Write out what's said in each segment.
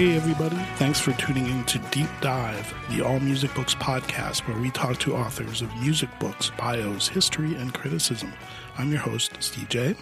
Hey, everybody. Thanks for tuning in to Deep Dive, the All Music Books podcast, where we talk to authors of music books, bios, history, and criticism. I'm your host, Steve J.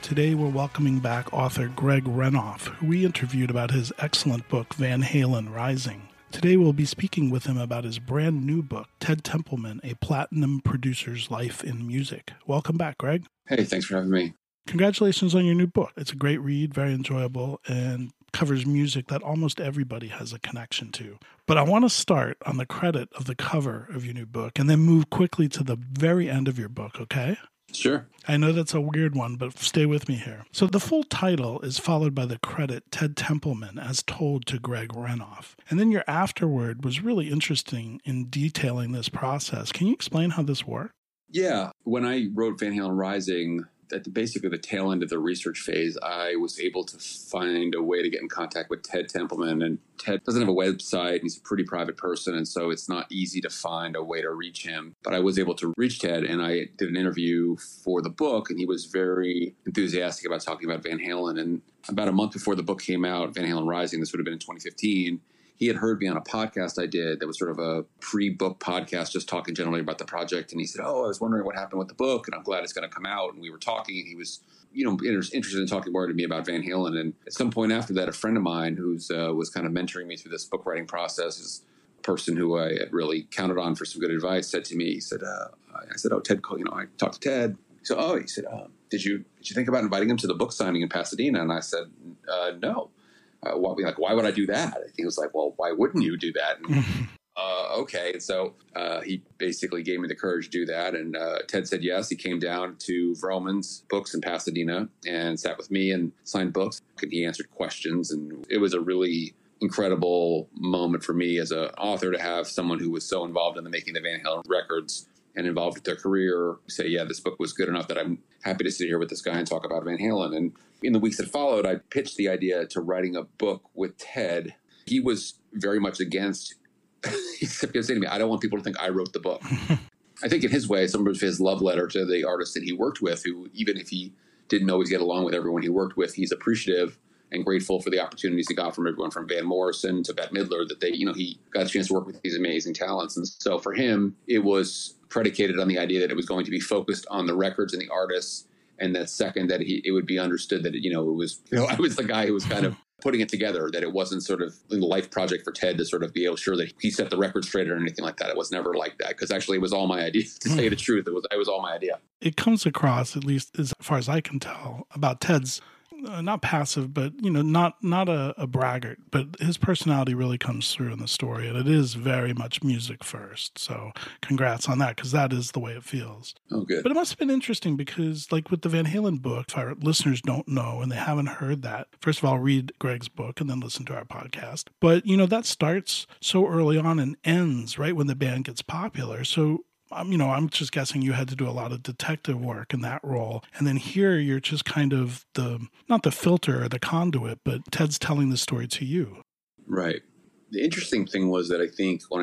Today, we're welcoming back author Greg Renoff, who we interviewed about his excellent book, Van Halen Rising. Today, we'll be speaking with him about his brand new book, Ted Templeman A Platinum Producer's Life in Music. Welcome back, Greg. Hey, thanks for having me. Congratulations on your new book. It's a great read, very enjoyable, and covers music that almost everybody has a connection to. But I want to start on the credit of the cover of your new book and then move quickly to the very end of your book, okay? Sure. I know that's a weird one, but stay with me here. So the full title is followed by the credit Ted Templeman as told to Greg Renoff. And then your afterword was really interesting in detailing this process. Can you explain how this worked? Yeah. When I wrote Van Halen Rising, at the, basically the tail end of the research phase, I was able to find a way to get in contact with Ted Templeman. And Ted doesn't have a website, and he's a pretty private person, and so it's not easy to find a way to reach him. But I was able to reach Ted, and I did an interview for the book, and he was very enthusiastic about talking about Van Halen. And about a month before the book came out, Van Halen Rising, this would have been in 2015 he had heard me on a podcast I did that was sort of a pre book podcast, just talking generally about the project. And he said, Oh, I was wondering what happened with the book, and I'm glad it's going to come out. And we were talking, and he was, you know, interested in talking more to me about Van Halen. And at some point after that, a friend of mine who's uh, was kind of mentoring me through this book writing process is a person who I had really counted on for some good advice said to me, he said, uh, I said, Oh, Ted, you know, I talked to Ted. Said, Oh, he said, uh, did you did you think about inviting him to the book signing in Pasadena? And I said, uh, No uh, why, like, why would I do that? He was like, well, why wouldn't you do that? And, uh, okay. And so uh, he basically gave me the courage to do that. And uh, Ted said yes. He came down to Vroman's Books in Pasadena and sat with me and signed books. And he answered questions. And it was a really incredible moment for me as an author to have someone who was so involved in the making of Van Halen records and involved with their career say, yeah, this book was good enough that I'm happy to sit here with this guy and talk about Van Halen. And in the weeks that followed, I pitched the idea to writing a book with Ted. He was very much against. he kept saying to me, "I don't want people to think I wrote the book." I think in his way, some of his love letter to the artists that he worked with, who even if he didn't always get along with everyone he worked with, he's appreciative and grateful for the opportunities he got from everyone from Van Morrison to Bette Midler that they, you know, he got a chance to work with these amazing talents. And so for him, it was predicated on the idea that it was going to be focused on the records and the artists. And that second, that he, it would be understood that, you know, it was, you know, I was the guy who was kind of putting it together, that it wasn't sort of a life project for Ted to sort of be able sure that he set the record straight or anything like that. It was never like that because actually it was all my idea. To say the hmm. truth, it was it was all my idea. It comes across, at least as far as I can tell, about Ted's uh, not passive, but you know, not not a, a, braggart. But his personality really comes through in the story, and it is very much music first. So, congrats on that because that is the way it feels. Oh, good. But it must have been interesting because, like with the Van Halen book, if our listeners don't know and they haven't heard that, first of all, read Greg's book and then listen to our podcast. But you know, that starts so early on and ends right when the band gets popular. So um, you know, I'm just guessing you had to do a lot of detective work in that role. And then here you're just kind of the, not the filter or the conduit, but Ted's telling the story to you. Right. The interesting thing was that I think when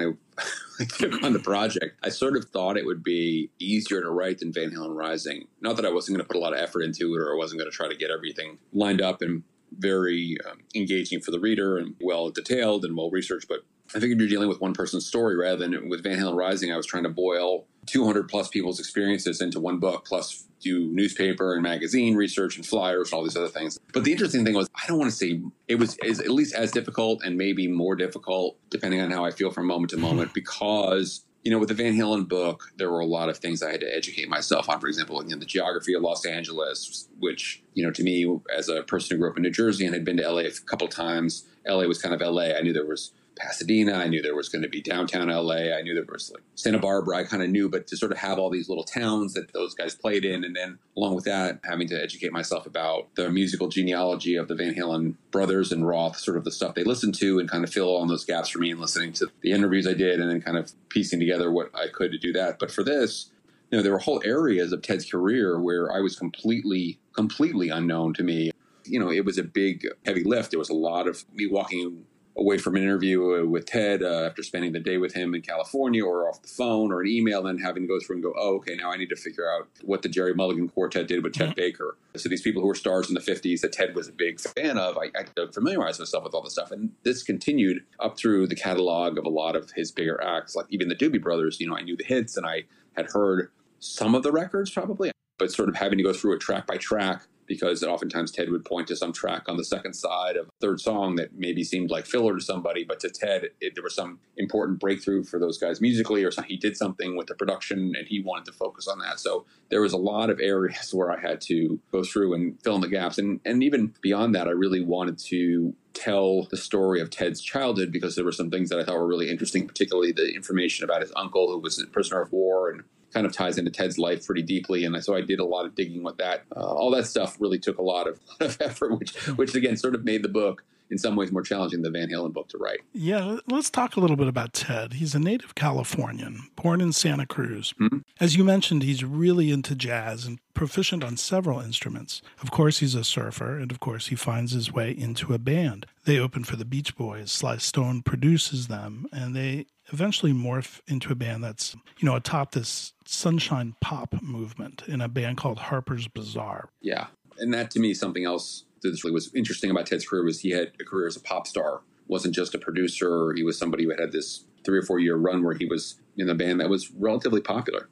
I took on the project, I sort of thought it would be easier to write than Van Halen Rising. Not that I wasn't going to put a lot of effort into it or I wasn't going to try to get everything lined up and very um, engaging for the reader and well detailed and well researched, but I figured you're dealing with one person's story rather than with Van Halen Rising. I was trying to boil 200 plus people's experiences into one book, plus do newspaper and magazine research and flyers and all these other things. But the interesting thing was, I don't want to say it was at least as difficult and maybe more difficult, depending on how I feel from moment to moment, because you know, with the Van Halen book, there were a lot of things I had to educate myself on. For example, you know, the geography of Los Angeles, which, you know, to me, as a person who grew up in New Jersey and had been to LA a couple times, LA was kind of LA. I knew there was Pasadena. I knew there was going to be downtown LA. I knew there was like Santa Barbara. I kind of knew, but to sort of have all these little towns that those guys played in, and then along with that, having to educate myself about the musical genealogy of the Van Halen brothers and Roth, sort of the stuff they listened to, and kind of fill all those gaps for me, and listening to the interviews I did, and then kind of piecing together what I could to do that. But for this, you know, there were whole areas of Ted's career where I was completely, completely unknown to me. You know, it was a big, heavy lift. There was a lot of me walking away from an interview with Ted uh, after spending the day with him in California or off the phone or an email, then having to go through and go, oh, okay, now I need to figure out what the Gerry Mulligan Quartet did with Ted mm-hmm. Baker. So these people who were stars in the 50s that Ted was a big fan of, I, I to familiarize myself with all this stuff. And this continued up through the catalog of a lot of his bigger acts, like even the Doobie Brothers. You know, I knew the hits and I had heard some of the records probably, but sort of having to go through it track by track because oftentimes Ted would point to some track on the second side of third song that maybe seemed like filler to somebody, but to Ted, it, there was some important breakthrough for those guys musically, or some, he did something with the production and he wanted to focus on that. So there was a lot of areas where I had to go through and fill in the gaps. And, and even beyond that, I really wanted to tell the story of Ted's childhood because there were some things that I thought were really interesting, particularly the information about his uncle who was a prisoner of war and kind of ties into Ted's life pretty deeply, and so I did a lot of digging with that. Uh, all that stuff really took a lot of, of effort, which which again sort of made the book in some ways more challenging than the Van Halen book to write. Yeah, let's talk a little bit about Ted. He's a native Californian, born in Santa Cruz. Mm-hmm. As you mentioned, he's really into jazz and proficient on several instruments. Of course, he's a surfer, and of course, he finds his way into a band. They open for the Beach Boys. Sly Stone produces them, and they eventually morph into a band that's, you know, atop this sunshine pop movement in a band called Harper's Bazaar. Yeah. And that to me, something else that really was interesting about Ted's career was he had a career as a pop star. Wasn't just a producer. He was somebody who had this three or four year run where he was in a band that was relatively popular.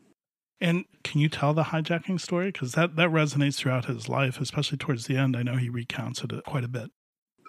And can you tell the hijacking story? Because that, that resonates throughout his life, especially towards the end. I know he recounts it uh, quite a bit.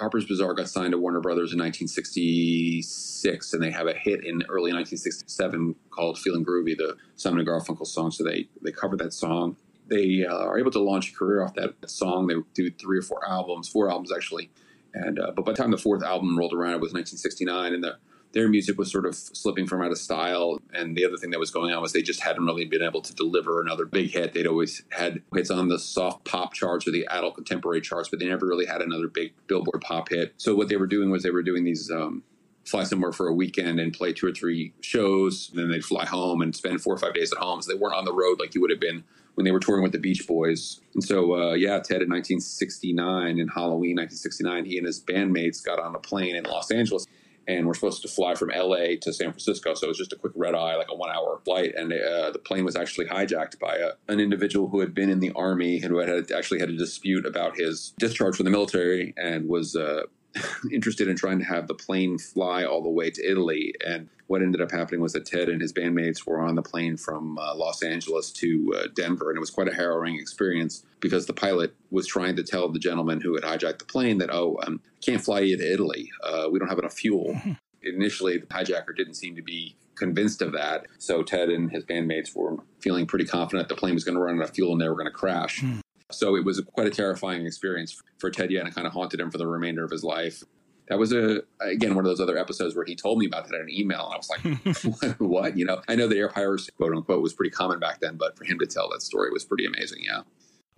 Harper's Bazaar got signed to Warner Brothers in 1966, and they have a hit in early 1967 called "Feeling Groovy," the Simon and Garfunkel song. So they they cover that song. They uh, are able to launch a career off that song. They do three or four albums, four albums actually. And uh, but by the time the fourth album rolled around, it was 1969, and the their music was sort of slipping from out of style. And the other thing that was going on was they just hadn't really been able to deliver another big hit. They'd always had hits on the soft pop charts or the adult contemporary charts, but they never really had another big Billboard pop hit. So what they were doing was they were doing these. Um, fly somewhere for a weekend and play two or three shows. And then they'd fly home and spend four or five days at home. So they weren't on the road like you would have been when they were touring with the Beach Boys. And so, uh, yeah, Ted in 1969, in Halloween 1969, he and his bandmates got on a plane in Los Angeles and we're supposed to fly from LA to San Francisco. So it was just a quick red eye, like a one hour flight. And uh, the plane was actually hijacked by a, an individual who had been in the army and who had actually had a dispute about his discharge from the military and was uh, interested in trying to have the plane fly all the way to Italy. And what ended up happening was that Ted and his bandmates were on the plane from uh, Los Angeles to uh, Denver, and it was quite a harrowing experience because the pilot was trying to tell the gentleman who had hijacked the plane that, oh, um, can't fly you to Italy. Uh, we don't have enough fuel. Initially, the hijacker didn't seem to be convinced of that. So Ted and his bandmates were feeling pretty confident the plane was going to run out of fuel and they were going to crash. Mm. So it was quite a terrifying experience for Ted Yen and it kind of haunted him for the remainder of his life. That was a again one of those other episodes where he told me about that in an email, and I was like, "What?" You know, I know that air piracy, quote unquote, was pretty common back then, but for him to tell that story was pretty amazing. Yeah.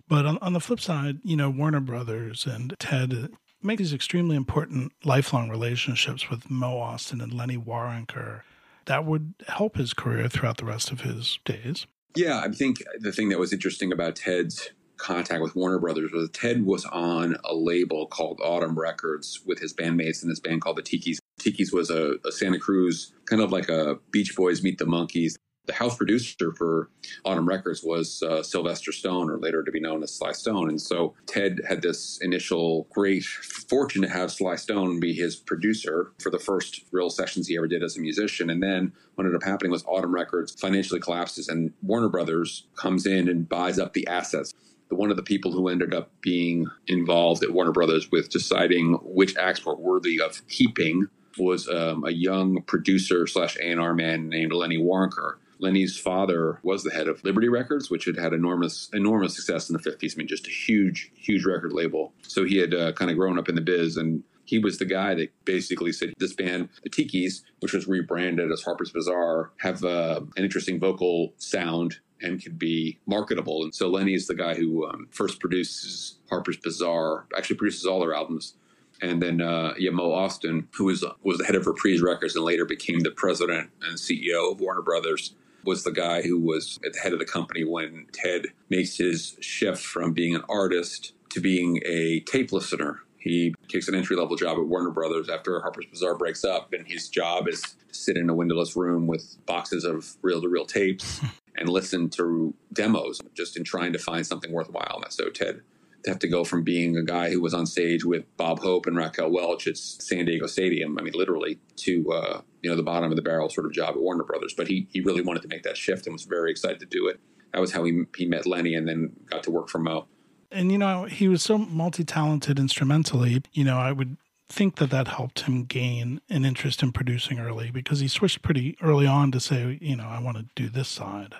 But on, on the flip side, you know, Warner Brothers and Ted make these extremely important lifelong relationships with Mo Ostin and Lenny Waronker that would help his career throughout the rest of his days. Yeah, I think the thing that was interesting about Ted's contact with Warner Brothers was Ted was on a label called Autumn Records with his bandmates in this band called the Tikis. Tikis was a, a Santa Cruz, kind of like a Beach Boys meet the Monkees. The house producer for Autumn Records was uh, Sylvester Stone, or later to be known as Sly Stone. And so Ted had this initial great fortune to have Sly Stone be his producer for the first real sessions he ever did as a musician. And then what ended up happening was Autumn Records financially collapses, and Warner Brothers comes in and buys up the assets one of the people who ended up being involved at Warner Brothers with deciding which acts were worthy of keeping was um, a young producer slash A&R man named Lenny Waronker. Lenny's father was the head of Liberty Records, which had had enormous, enormous success in the 50s. I mean, just a huge, huge record label. So he had uh, kind of grown up in the biz and he was the guy that basically said this band, the Tikis, which was rebranded as Harper's Bazaar, have uh, an interesting vocal sound and could be marketable. And so Lenny is the guy who um, first produces Harper's Bazaar, actually produces all their albums. And then uh, yeah, Mo Ostin, who was was the head of Reprise Records and later became the president and CEO of Warner Brothers, was the guy who was at the head of the company when Ted makes his shift from being an artist to being a tape listener He takes an entry level job at Warner Brothers after Harper's Bazaar breaks up, and his job is to sit in a windowless room with boxes of reel to reel tapes and listen to demos just in trying to find something worthwhile. And that's so Ted to have to go from being a guy who was on stage with Bob Hope and Raquel Welch at San Diego Stadium, I mean, literally, to uh, you know the bottom of the barrel sort of job at Warner Brothers. But he he really wanted to make that shift and was very excited to do it. That was how he he met Lenny and then got to work for Mo. And you know, he was so multi-talented instrumentally. You know, I would think that that helped him gain an interest in producing early because he switched pretty early on to say, you know, I want to do this side.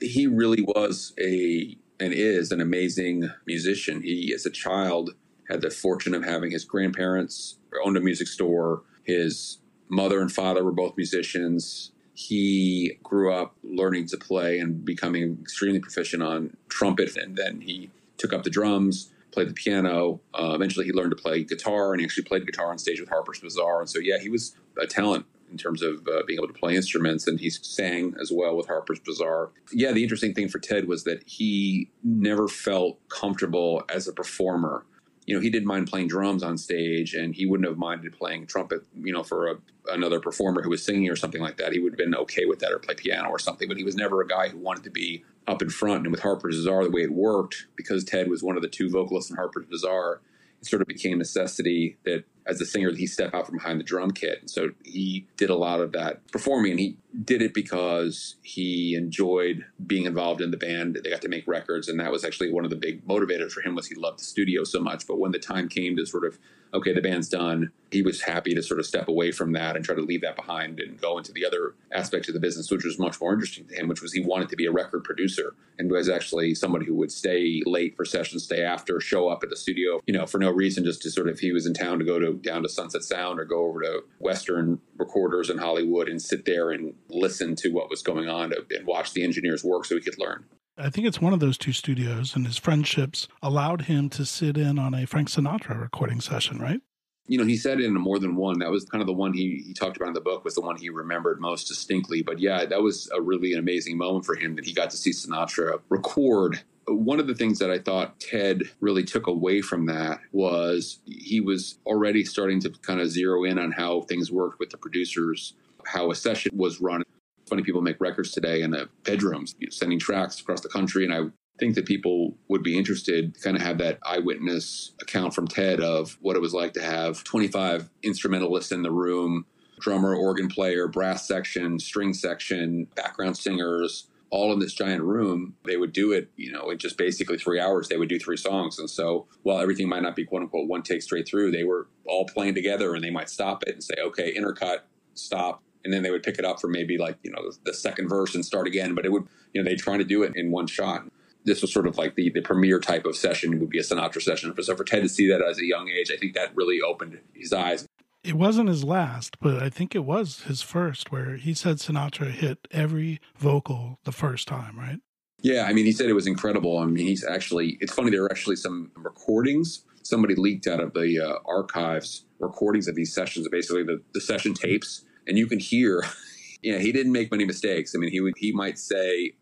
He really was a and is an amazing musician. He, as a child, had the fortune of having his grandparents owned a music store. His mother and father were both musicians. He grew up learning to play and becoming extremely proficient on trumpet, and then he took up the drums, played the piano. Uh, eventually, he learned to play guitar, and he actually played guitar on stage with Harper's Bazaar. And so, yeah, he was a talent in terms of uh, being able to play instruments, and he sang as well with Harper's Bazaar. Yeah, the interesting thing for Ted was that he never felt comfortable as a performer. You know, he didn't mind playing drums on stage, and he wouldn't have minded playing trumpet. You know, for a, another performer who was singing or something like that, he would have been okay with that, or play piano or something. But he was never a guy who wanted to be up in front. And with Harper's Bazaar, the way it worked, because Ted was one of the two vocalists in Harper's Bazaar, it sort of became a necessity that as a singer he step out from behind the drum kit. And so he did a lot of that performing and he did it because he enjoyed being involved in the band. They got to make records and that was actually one of the big motivators for him was he loved the studio so much. But when the time came to sort of okay, the band's done. He was happy to sort of step away from that and try to leave that behind and go into the other aspects of the business, which was much more interesting to him, which was he wanted to be a record producer and was actually somebody who would stay late for sessions, stay after, show up at the studio, you know, for no reason, just to sort of, he was in town to go to down to Sunset Sound or go over to Western recorders in Hollywood and sit there and listen to what was going on and watch the engineers work so he could learn. I think it's one of those two studios, and his friendships allowed him to sit in on a Frank Sinatra recording session, right? You know, he said it in more than one. That was kind of the one he, he talked about in the book was the one he remembered most distinctly. But yeah, that was a really an amazing moment for him that he got to see Sinatra record one of the things that I thought Ted really took away from that was he was already starting to kind of zero in on how things worked with the producers, how a session was run funny people make records today in the bedrooms, sending tracks across the country. And I think that people would be interested to kind of have that eyewitness account from Ted of what it was like to have 25 instrumentalists in the room, drummer, organ player, brass section, string section, background singers, all in this giant room. They would do it, you know, in just basically three hours. They would do three songs. And so while everything might not be quote unquote one take straight through, they were all playing together and they might stop it and say, okay, intercut, stop, and then they would pick it up for maybe like you know the, second verse and start again. But it would you know they trying to do it in one shot. This was sort of like the the premiere type of session would be a Sinatra session. So for Ted to see that as a young age, I think that really opened his eyes. It wasn't his last, but I think it was his first, where he said Sinatra hit every vocal the first time, right? Yeah, I mean, he said it was incredible. I mean, he's actually, it's funny, there are actually some recordings. Somebody leaked out of the uh, archives recordings of these sessions, basically the, the session tapes and you can hear, yeah, he didn't make many mistakes. I mean, he would he might say,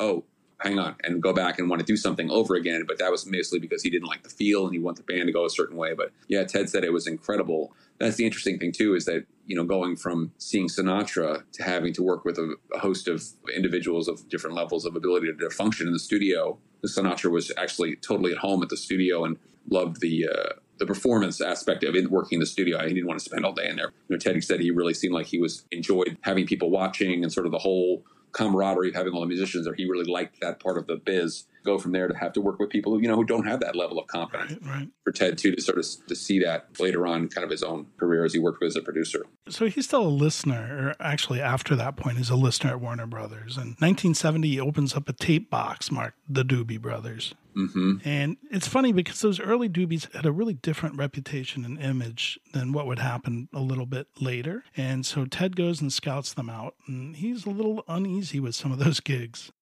"Oh, hang on," and go back and want to do something over again, but that was mostly because he didn't like the feel and he wanted the band to go a certain way. But yeah, Ted said it was incredible. That's the interesting thing too, is that you know going from seeing Sinatra to having to work with a, a host of individuals of different levels of ability to function in the studio. Sinatra was actually totally at home at the studio and loved the uh, the performance aspect of working in the studio. He didn't want to spend all day in there. You know, Teddy said he really seemed like he was enjoyed having people watching and sort of the whole camaraderie of having all the musicians there. He really liked that part of the biz go from there to have to work with people who, you know, who don't have that level of confidence. Right, right. For Ted too to sort of to see that later on, kind of his own career as he worked with as a producer. So he's still a listener, or actually after that point, he's a listener at Warner Brothers. In 1970, he opens up a tape box marked the Doobie Brothers. Mm-hmm. And it's funny because those early Doobies had a really different reputation and image than what would happen a little bit later. And so Ted goes and scouts them out, and he's a little uneasy with some of those gigs.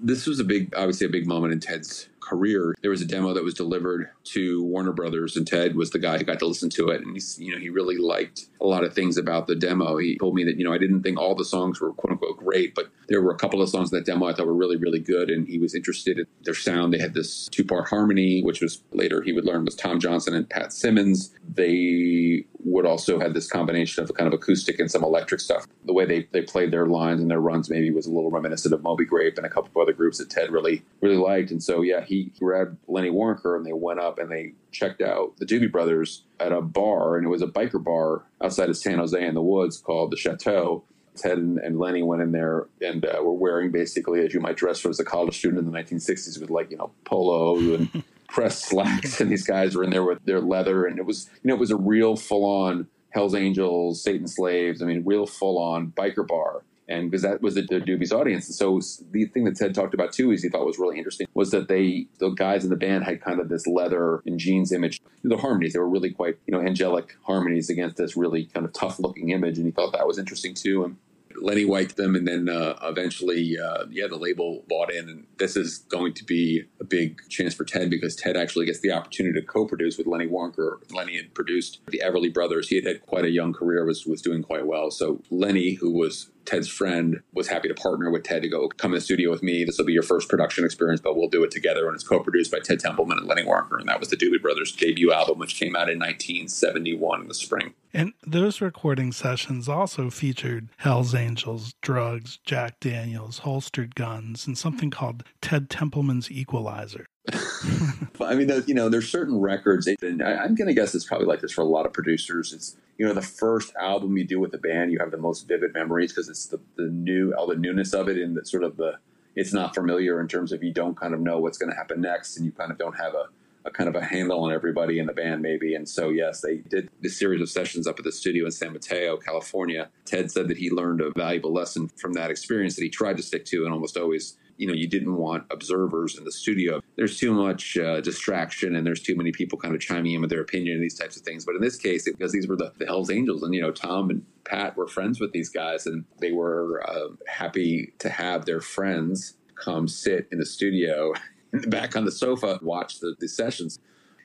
This was a big, obviously, a big moment in Ted's career. There was a demo that was delivered to Warner Brothers, and Ted was the guy who got to listen to it. And he's, you know, he really liked a lot of things about the demo. He told me that, you know, I didn't think all the songs were quote unquote great, but there were a couple of songs in that demo I thought were really, really good. And he was interested in their sound. They had this two part harmony, which was later he would learn was Tom Johnston and Pat Simmons. They would also have this combination of kind of acoustic and some electric stuff. The way they, they played their lines and their runs maybe was a little reminiscent of Moby Grape and a couple of other groups that Ted really, really liked. And so, yeah, he grabbed Lenny Waronker and they went up and they checked out the Doobie Brothers at a bar. And it was a biker bar outside of San Jose in the woods called the Chateau. Ted and, and Lenny went in there and uh, were wearing basically as you might dress for as a college student in the 1960s with like, you know, polo and pressed slacks. And these guys were in there with their leather. And it was, you know, it was a real full on Hells Angels, Satan Slaves. I mean, real full on biker bar and because that was the, the Doobies audience. And so the thing that Ted talked about too, is he thought was really interesting, was that they the guys in the band had kind of this leather and jeans image. The harmonies they were really quite you know angelic harmonies against this really kind of tough looking image, and he thought that was interesting too. And Lenny wiped them, and then uh, eventually, uh, yeah, the label bought in, and this is going to be a big chance for Ted because Ted actually gets the opportunity to co-produce with Lenny Waronker. Lenny had produced the Everly Brothers; he had had quite a young career, was was doing quite well. So Lenny, who was Ted's friend was happy to partner with Ted to go come in the studio with me. This will be your first production experience, but we'll do it together. And it's co-produced by Ted Templeman and Lenny Walker, and that was the Doobie Brothers' debut album, which came out in 1971 in the spring. And those recording sessions also featured Hell's Angels, drugs, Jack Daniels, holstered guns, and something called Ted Templeman's Equalizer. I mean, you know, there's certain records, and I'm going to guess it's probably like this for a lot of producers. It's you know, the first album you do with a band, you have the most vivid memories because it's the, the new, all the newness of it, and the sort of the, it's not familiar in terms of you don't kind of know what's going to happen next, and you kind of don't have a, a kind of a handle on everybody in the band, maybe. And so, yes, they did this series of sessions up at the studio in San Mateo, California. Ted said that he learned a valuable lesson from that experience that he tried to stick to and almost always you know you didn't want observers in the studio. There's too much uh, distraction and there's too many people kind of chiming in with their opinion and these types of things. But in this case because these were the, the hells angels and you know tom and pat were friends with these guys and they were uh, happy to have their friends come sit in the studio back on the sofa watch the, the sessions.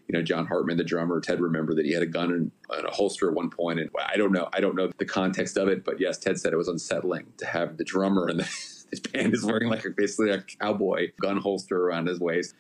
You know, John Hartman, the drummer, Ted remembered that he had a gun in, a holster at one point, and I don't know, I don't know the context of it, but yes, Ted said it was unsettling to have the drummer and the his band is wearing like basically a cowboy gun holster around his waist.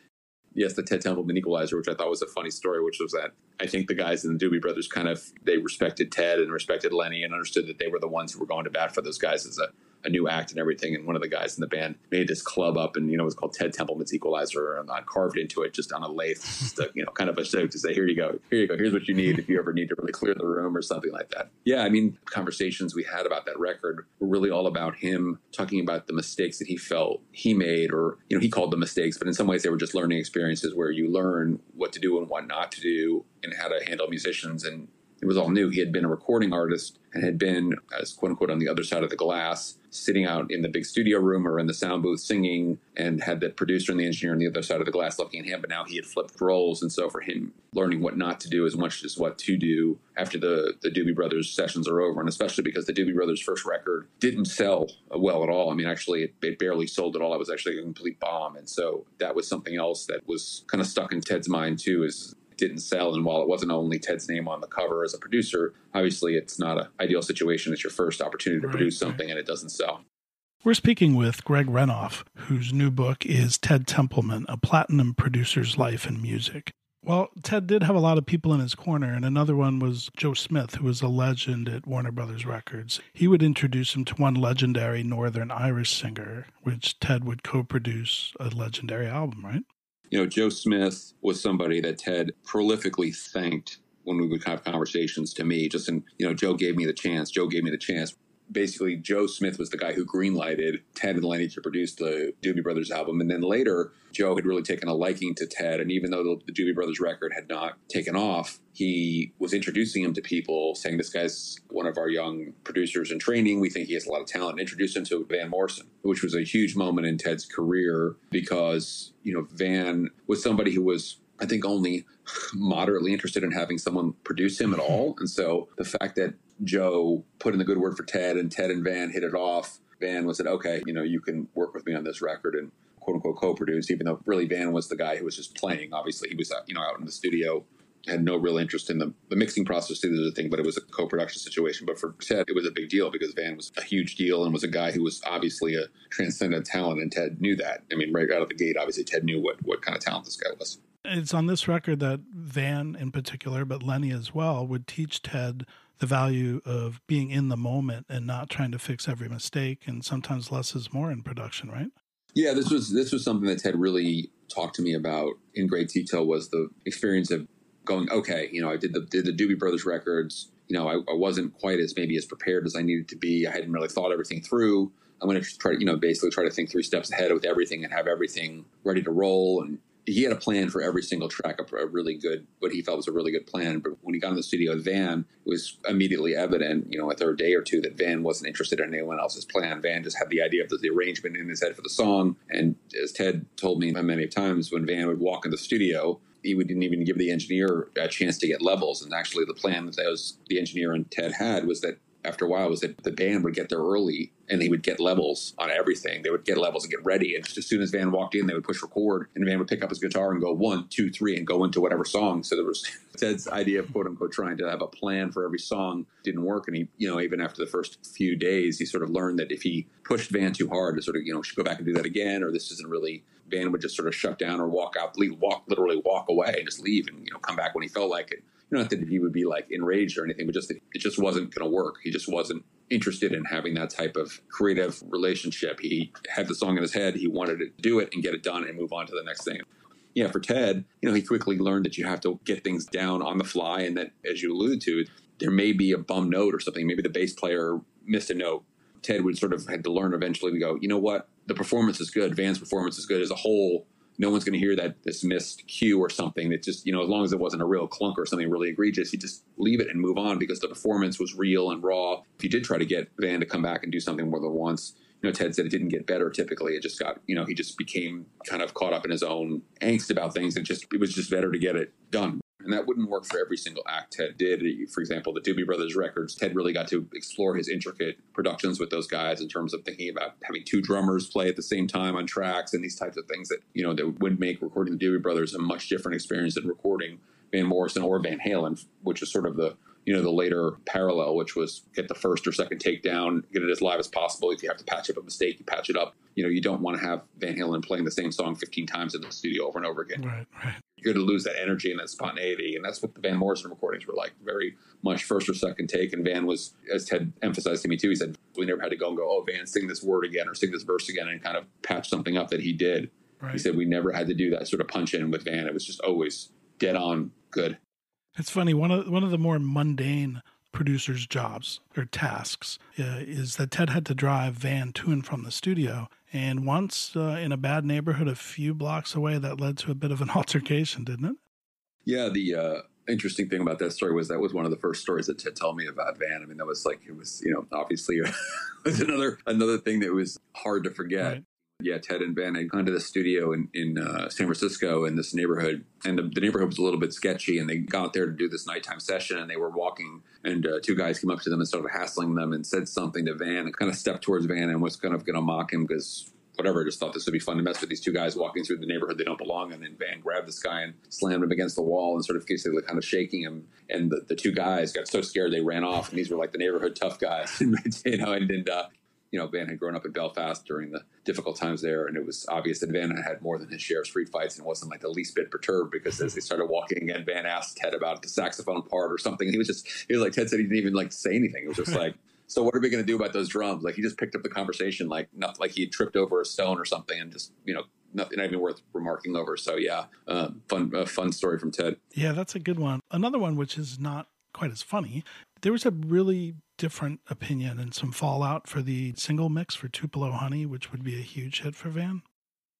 Yes, the Ted Templeman Equalizer, which I thought was a funny story, which was that I think the guys in the Doobie Brothers kind of they respected Ted and respected Lenny and understood that they were the ones who were going to bat for those guys as a a new act and everything. And one of the guys in the band made this club up, and you know, it was called Ted Templeman's Equalizer, and I carved into it just on a lathe, just you know, kind of a joke to say, "Here you go, here you go, here's what you need if you ever need to really clear the room or something like that." Yeah, I mean, conversations we had about that record were really all about him talking about the mistakes that he felt he made, or you know, he called them mistakes, but in some ways they were just learning experiences where you learn what to do and what not to do, and how to handle musicians and it was all new. He had been a recording artist and had been, as quote unquote, on the other side of the glass, sitting out in the big studio room or in the sound booth singing, and had the producer and the engineer on the other side of the glass looking at him. But now he had flipped roles, and so for him, learning what not to do as much as what to do after the the Doobie Brothers sessions are over, and especially because the Doobie Brothers' first record didn't sell well at all. I mean, actually, it, it barely sold at all. It was actually a complete bomb, and so that was something else that was kind of stuck in Ted's mind too. Is didn't sell. And while it wasn't only Ted's name on the cover as a producer, obviously it's not an ideal situation. It's your first opportunity to right, produce something right. and it doesn't sell. We're speaking with Greg Renoff, whose new book is Ted Templeman, A Platinum Producer's Life in Music. Well, Ted did have a lot of people in his corner, and another one was Joe Smith, who was a legend at Warner Brothers Records. He would introduce him to one legendary Northern Irish singer, which Ted would co produce a legendary album, right? You know, Joe Smith was somebody that Ted prolifically thanked when we would have conversations to me. Just and you know, Joe gave me the chance. Joe gave me the chance basically Joe Smith was the guy who greenlighted Ted and Lenny to produce the Doobie Brothers album. And then later, Joe had really taken a liking to Ted. And even though the, the Doobie Brothers record had not taken off, he was introducing him to people, saying, This guy's one of our young producers in training. We think he has a lot of talent. And introduced him to Van Morrison, which was a huge moment in Ted's career because, you know, Van was somebody who was I think only moderately interested in having someone produce him at mm-hmm. all. And so the fact that Joe put in the good word for Ted and Ted and Van hit it off, Van was said, okay, you know, you can work with me on this record. And quote unquote co-produce, even though really Van was the guy who was just playing. Obviously, he was uh, you know out in the studio had no real interest in the, the mixing process either the thing, but it was a co-production situation. But for Ted, it was a big deal because Van was a huge deal and was a guy who was obviously a transcendent talent, and Ted knew that. I mean, right out of the gate, obviously Ted knew what what kind of talent this guy was. It's on this record that Van, in particular, but Lenny as well, would teach Ted the value of being in the moment and not trying to fix every mistake. And sometimes less is more in production, right? Yeah, this was this was something that Ted really talked to me about in great detail. Was the experience of going, okay, you know, I did the did the Doobie Brothers records. You know, I, I wasn't quite as maybe as prepared as I needed to be. I hadn't really thought everything through. I'm going to try to, you know, basically try to think three steps ahead with everything and have everything ready to roll. And he had a plan for every single track, a, a really good, what he felt was a really good plan. But when he got in the studio with Van, it was immediately evident, you know, a third day or two that Van wasn't interested in anyone else's plan. Van just had the idea of the, the arrangement in his head for the song. And as Ted told me many times, when Van would walk in the studio, he didn't even give the engineer a chance to get levels. And actually, the plan that was the engineer and Ted had was that after a while was that the band would get there early and they would get levels on everything. They would get levels and get ready. And just as soon as Van walked in, they would push record and Van would pick up his guitar and go one, two, three, and go into whatever song. So there was Ted's idea of quote unquote trying to have a plan for every song didn't work. And he, you know, even after the first few days, he sort of learned that if he pushed Van too hard to sort of, you know, should go back and do that again, or this isn't really Van would just sort of shut down or walk out, leave, walk, literally walk away and just leave and, you know, come back when he felt like it. You know, not that he would be like enraged or anything, but just that it just wasn't going to work. He just wasn't interested in having that type of creative relationship. He had the song in his head. He wanted to do it and get it done and move on to the next thing. Yeah, for Ted, you know, he quickly learned that you have to get things down on the fly and that, as you alluded to, there may be a bum note or something. Maybe the bass player missed a note. Ted would sort of had to learn eventually to go, you know what? The performance is good. Van's performance is good as a whole no one's going to hear that this missed cue or something. That just you know, as long as it wasn't a real clunk or something really egregious, you just leave it and move on because the performance was real and raw. If you did try to get Van to come back and do something more than once, you know, Ted said it didn't get better. Typically, it just got you know he just became kind of caught up in his own angst about things. and just it was just better to get it done. And that wouldn't work for every single act Ted did. For example, the Doobie Brothers records, Ted really got to explore his intricate productions with those guys in terms of thinking about having two drummers play at the same time on tracks and these types of things that, you know, that would make recording the Doobie Brothers a much different experience than recording Van Morrison or Van Halen, which is sort of the you know the later parallel, which was get the first or second take down, get it as live as possible. If you have to patch up a mistake, you patch it up. You know, you don't want to have Van Halen playing the same song 15 times in the studio over and over again. Right, right. You're going to lose that energy and that spontaneity, and that's what the Van Morrison recordings were like. Very much first or second take. And Van was, as Ted emphasized to me too, he said we never had to go and go, oh Van, sing this word again or sing this verse again, and kind of patch something up that he did. Right. He said we never had to do that sort of punch in with Van. It was just always dead on good. It's funny. One of one of the more mundane producers' jobs or tasks uh, is that Ted had to drive Van to and from the studio. And once uh, in a bad neighborhood a few blocks away, that led to a bit of an altercation, didn't it? Yeah, the uh, interesting thing about that story was that was one of the first stories that Ted told me about Van. I mean, that was like it was, you know, obviously was another another thing that was hard to forget. Right yeah, Ted and Van had gone to the studio in, in uh, San Francisco in this neighborhood, and the, the, neighborhood was a little bit sketchy. And they got there to do this nighttime session, and they were walking, and uh, two guys came up to them and started hassling them and said something to Van, and kind of stepped towards Van and was kind of going to mock him because whatever. Just thought this would be fun to mess with these two guys walking through the neighborhood they don't belong in. And then Van grabbed this guy and slammed him against the wall and sort of basically kind of shaking him. And the, the two guys got so scared they ran off. And these were like the neighborhood tough guys, you know. And, and uh, you know, Van had grown up in Belfast during the difficult times there, and it was obvious that Van had more than his share of street fights and wasn't like the least bit perturbed because as they started walking again, Van asked Ted about the saxophone part or something. He was just, he was like, Ted said he didn't even like say anything. It was just like, so what are we going to do about those drums? Like he just picked up the conversation like not like he had tripped over a stone or something and just, you know, nothing not even worth remarking over. So yeah, uh, fun, uh, fun story from Ted. Yeah, that's a good one. Another one, which is not quite as funny. There was a really different opinion and some fallout for the single mix for Tupelo Honey, which would be a huge hit for Van.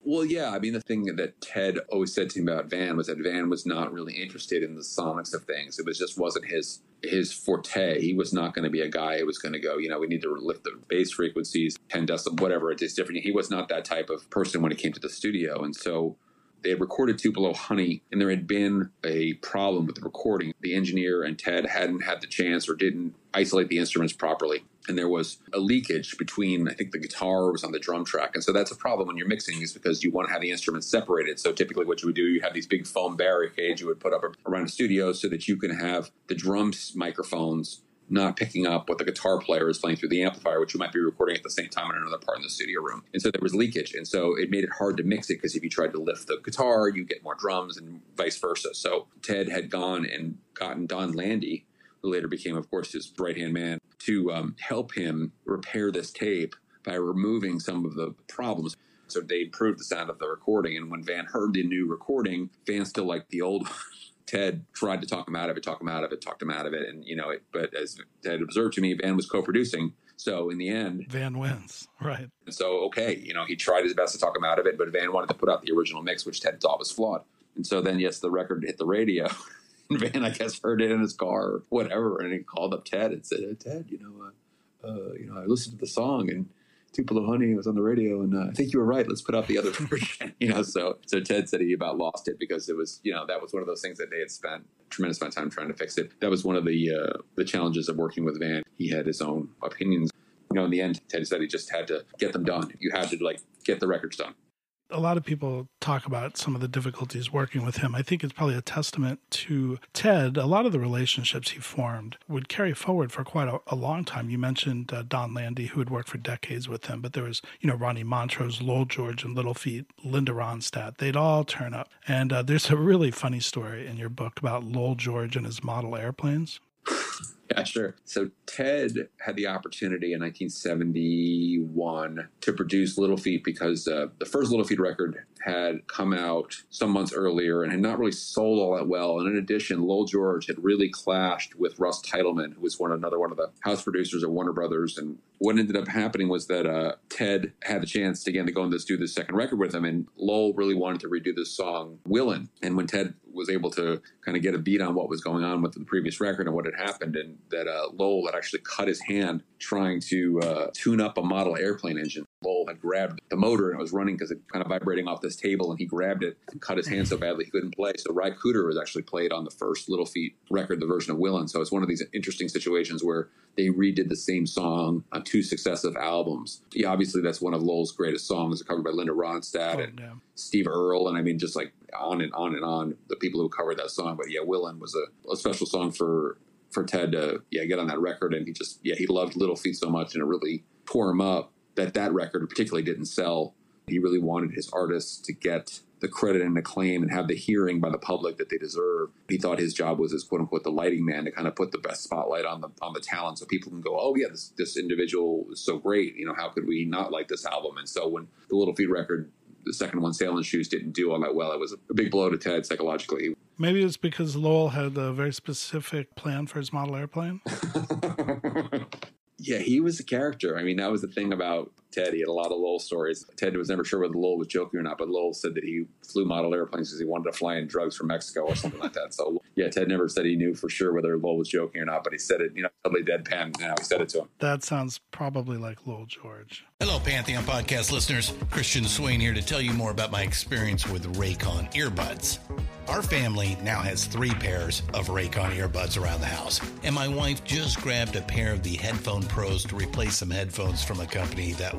Well, yeah. I mean, the thing that Ted always said to me about Van was that Van was not really interested in the sonics of things. It was just wasn't his his forte. He was not going to be a guy who was going to go, you know, we need to lift the bass frequencies, 10 decibel, whatever it is different. He was not that type of person when it came to the studio. And so they had recorded Tupelo Honey, and there had been a problem with the recording. The engineer and Ted hadn't had the chance or didn't isolate the instruments properly. And there was a leakage between, I think the guitar was on the drum track. And so that's a problem when you're mixing, is because you want to have the instruments separated. So typically, what you would do, you have these big foam barricades you would put up around the studio so that you can have the drums microphones not picking up what the guitar player is playing through the amplifier, which you might be recording at the same time in another part in the studio room. And so there was leakage. And so it made it hard to mix it because if you tried to lift the guitar, you get more drums and vice versa. So Ted had gone and gotten Don Landy, who later became, of course, his right hand man, to um, help him repair this tape by removing some of the problems. So they improved the sound of the recording. And when Van heard the new recording, Van still liked the old Ted tried to talk him out of it, talk him out of it, talked him out of it, and you know, it, but as Ted observed to me, Van was co-producing. So in the end, Van wins, right? So okay, you know, he tried his best to talk him out of it, but Van wanted to put out the original mix, which Ted thought was flawed. And so then, yes, the record hit the radio. and Van, I guess, heard it in his car or whatever, and he called up Ted and said, "Ted, you know, uh, uh, you know, I listened to the song and." Tupelo Honey was on the radio, and uh, I think you were right. Let's put out the other version. you know, so so Ted said he about lost it because it was you know that was one of those things that they had spent tremendous amount of time trying to fix it. That was one of the uh, the challenges of working with Van. He had his own opinions. You know, in the end, Ted said he just had to get them done. You had to like get the records done a lot of people talk about some of the difficulties working with him. I think it's probably a testament to Ted. A lot of the relationships he formed would carry forward for quite a, a long time. You mentioned uh, Don Landy, who had worked for decades with him, but there was, you know, Ronnie Montrose, Lowell George, and Little Feat, Linda Ronstadt. They'd all turn up. And uh, there's a really funny story in your book about Lowell George and his model airplanes. Yeah, sure. So Ted had the opportunity in 1971 to produce Little Feat because uh, the first Little Feat record had come out some months earlier and had not really sold all that well. And in addition, Lowell George had really clashed with Russ Titelman, who was one another one of the house producers at Warner Brothers. And what ended up happening was that uh, Ted had the chance to, again to go and do this second record with him, and Lowell really wanted to redo this song "Willin." And when Ted was able to kind of get a beat on what was going on with the previous record and what had happened, and that uh, Lowell had actually cut his hand trying to uh, tune up a model airplane engine. Lowell had grabbed the motor and it was running because it kind of vibrating off this table, and he grabbed it and cut his hand so badly he couldn't play. So Ry Cooder was actually played on the first Little Feat record, the version of Willin. So it's one of these interesting situations where they redid the same song on two successive albums. Obviously that's one of Lowell's greatest songs, covered by Linda Ronstadt oh, and yeah. Steve Earle, and I mean just like on and on and on. The people who covered that song, but yeah, Willin was a, a special song for for Ted to yeah get on that record, and he just yeah he loved Little Feat so much, and it really tore him up that that record particularly didn't sell. He really wanted his artists to get the credit and acclaim and have the hearing by the public that they deserve. He thought his job was as quote unquote the lighting man to kind of put the best spotlight on the on the talent so people can go, oh yeah, this this individual is so great. You know, how could we not like this album? And so when the Little Feat record, the second one, Sailing Shoes, didn't do all that well, it was a big blow to Ted psychologically. Maybe it's because Lowell had a very specific plan for his model airplane. yeah, he was a character. I mean, that was the thing about Ted. He had a lot of Lowell stories. Ted was never sure whether Lowell was joking or not, but Lowell said that he flew model airplanes because he wanted to fly in drugs from Mexico or something like that. So, yeah, Ted never said he knew for sure whether Lowell was joking or not, but he said it, you know, totally deadpan. You know, he said it to him. That sounds probably like Lowell George. Hello, Pantheon podcast listeners. Christian Swain here to tell you more about my experience with Raycon earbuds. Our family now has three pairs of Raycon earbuds around the house, and my wife just grabbed a pair of the Headphone Pros to replace some headphones from a company that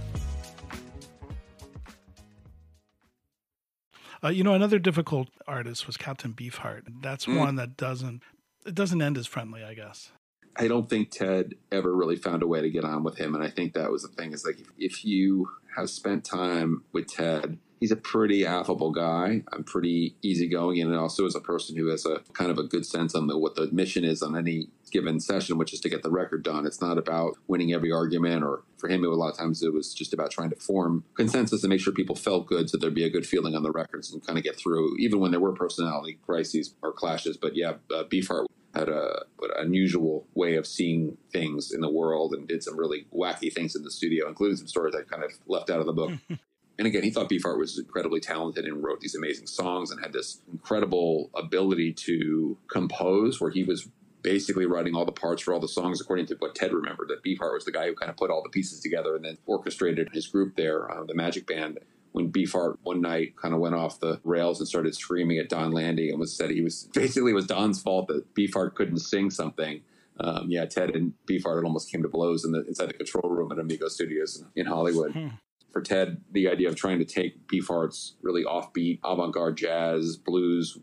Uh, you know, another difficult artist was Captain Beefheart. That's mm. one that doesn't it doesn't end as friendly, I guess. I don't think Ted ever really found a way to get on with him, and I think that was the thing. Is like if, if you have spent time with Ted, he's a pretty affable guy. I'm pretty easygoing, and also as a person who has a kind of a good sense on the, what the mission is on any given session, which is to get the record done. It's not about winning every argument, or for him, it, a lot of times it was just about trying to form consensus and make sure people felt good, so there'd be a good feeling on the records and kind of get through, even when there were personality crises or clashes. But yeah, uh, Beefheart had a an unusual way of seeing things in the world and did some really wacky things in the studio, including some stories I kind of left out of the book. And again, he thought Beefheart was incredibly talented and wrote these amazing songs and had this incredible ability to compose where he was basically writing all the parts for all the songs according to what Ted remembered. That Beefheart was the guy who kind of put all the pieces together and then orchestrated his group there, uh, the Magic Band. When Beefheart one night kind of went off the rails and started screaming at Donn Landee and was said he was basically it was Don's fault that Beefheart couldn't sing something. Um, yeah, Ted and Beefheart almost came to blows in the, inside the control room at Amigo Studios in Hollywood. Hmm for Ted, the idea of trying to take Beefheart's really offbeat, avant garde jazz, blues,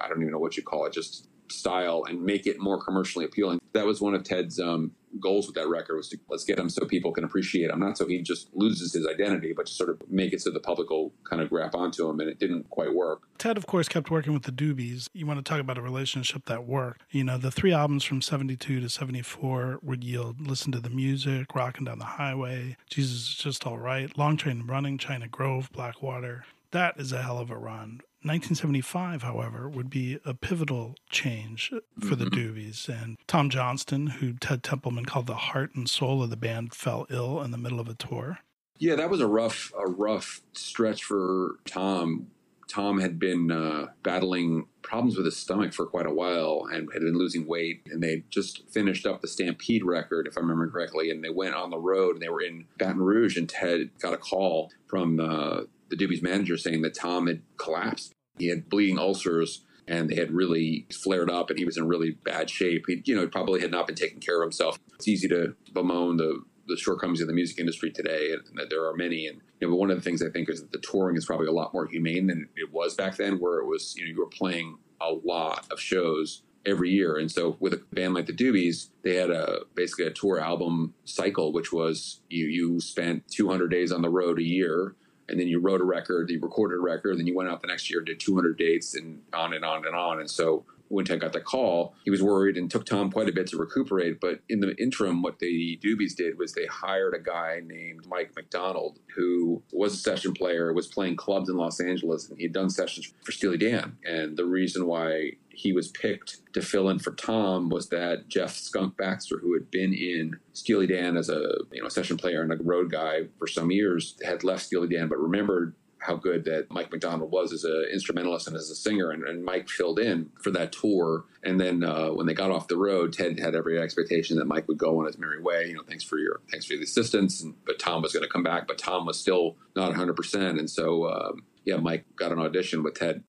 I don't even know what you call it, just style and make it more commercially appealing. That was one of Ted's um, goals with that record was to let's get him so people can appreciate him, not so he just loses his identity, but to sort of make it so the public will kind of grab onto him. And it didn't quite work. Ted, of course, kept working with the Doobies. You want to talk about a relationship that worked. You know, the three albums from 72 to 74 would yield Listen to the Music, Rocking Down the Highway, Jesus is Just All Right, Long Train Running, China Grove, Blackwater. That is a hell of a run. 1975, however, would be a pivotal change for the mm-hmm. Doobies. And Tom Johnston, who Ted Templeman called the heart and soul of the band, fell ill in the middle of a tour. Yeah, that was a rough, a rough stretch for Tom. Tom had been uh, battling problems with his stomach for quite a while and had been losing weight. And they just finished up the Stampede record, if I remember correctly. And they went on the road and they were in Baton Rouge. And Ted got a call from uh, the Doobies manager saying that Tom had collapsed. He had bleeding ulcers and they had really flared up and he was in really bad shape. He, you know, probably had not been taking care of himself. It's easy to bemoan the, the shortcomings of the music industry today and that there are many. And, you know, but one of the things I think is that the touring is probably a lot more humane than it was back then where it was, you know, you were playing a lot of shows every year. And so with a band like the Doobies, they had a basically a tour album cycle, which was you you spent 200 days on the road a year and then you wrote a record, you recorded a record, then you went out the next year, and did 200 dates, and on and on and on. And so when Ted got the call, he was worried and took Tom quite a bit to recuperate. But in the interim, what the Doobies did was they hired a guy named Mike McDonald, who was a session player, was playing clubs in Los Angeles, and he'd done sessions for Steely Dan. And the reason why he was picked to fill in for Tom was that Jeff Skunk Baxter, who had been in Steely Dan as a you know session player and a road guy for some years, had left Steely Dan but remembered how good that Mike McDonald was as an instrumentalist and as a singer. And, and Mike filled in for that tour. And then uh, when they got off the road, Ted had every expectation that Mike would go on his merry way. You know, thanks for your thanks for the assistance. And, but Tom was going to come back, but Tom was still not 100. percent And so um, yeah, Mike got an audition with Ted.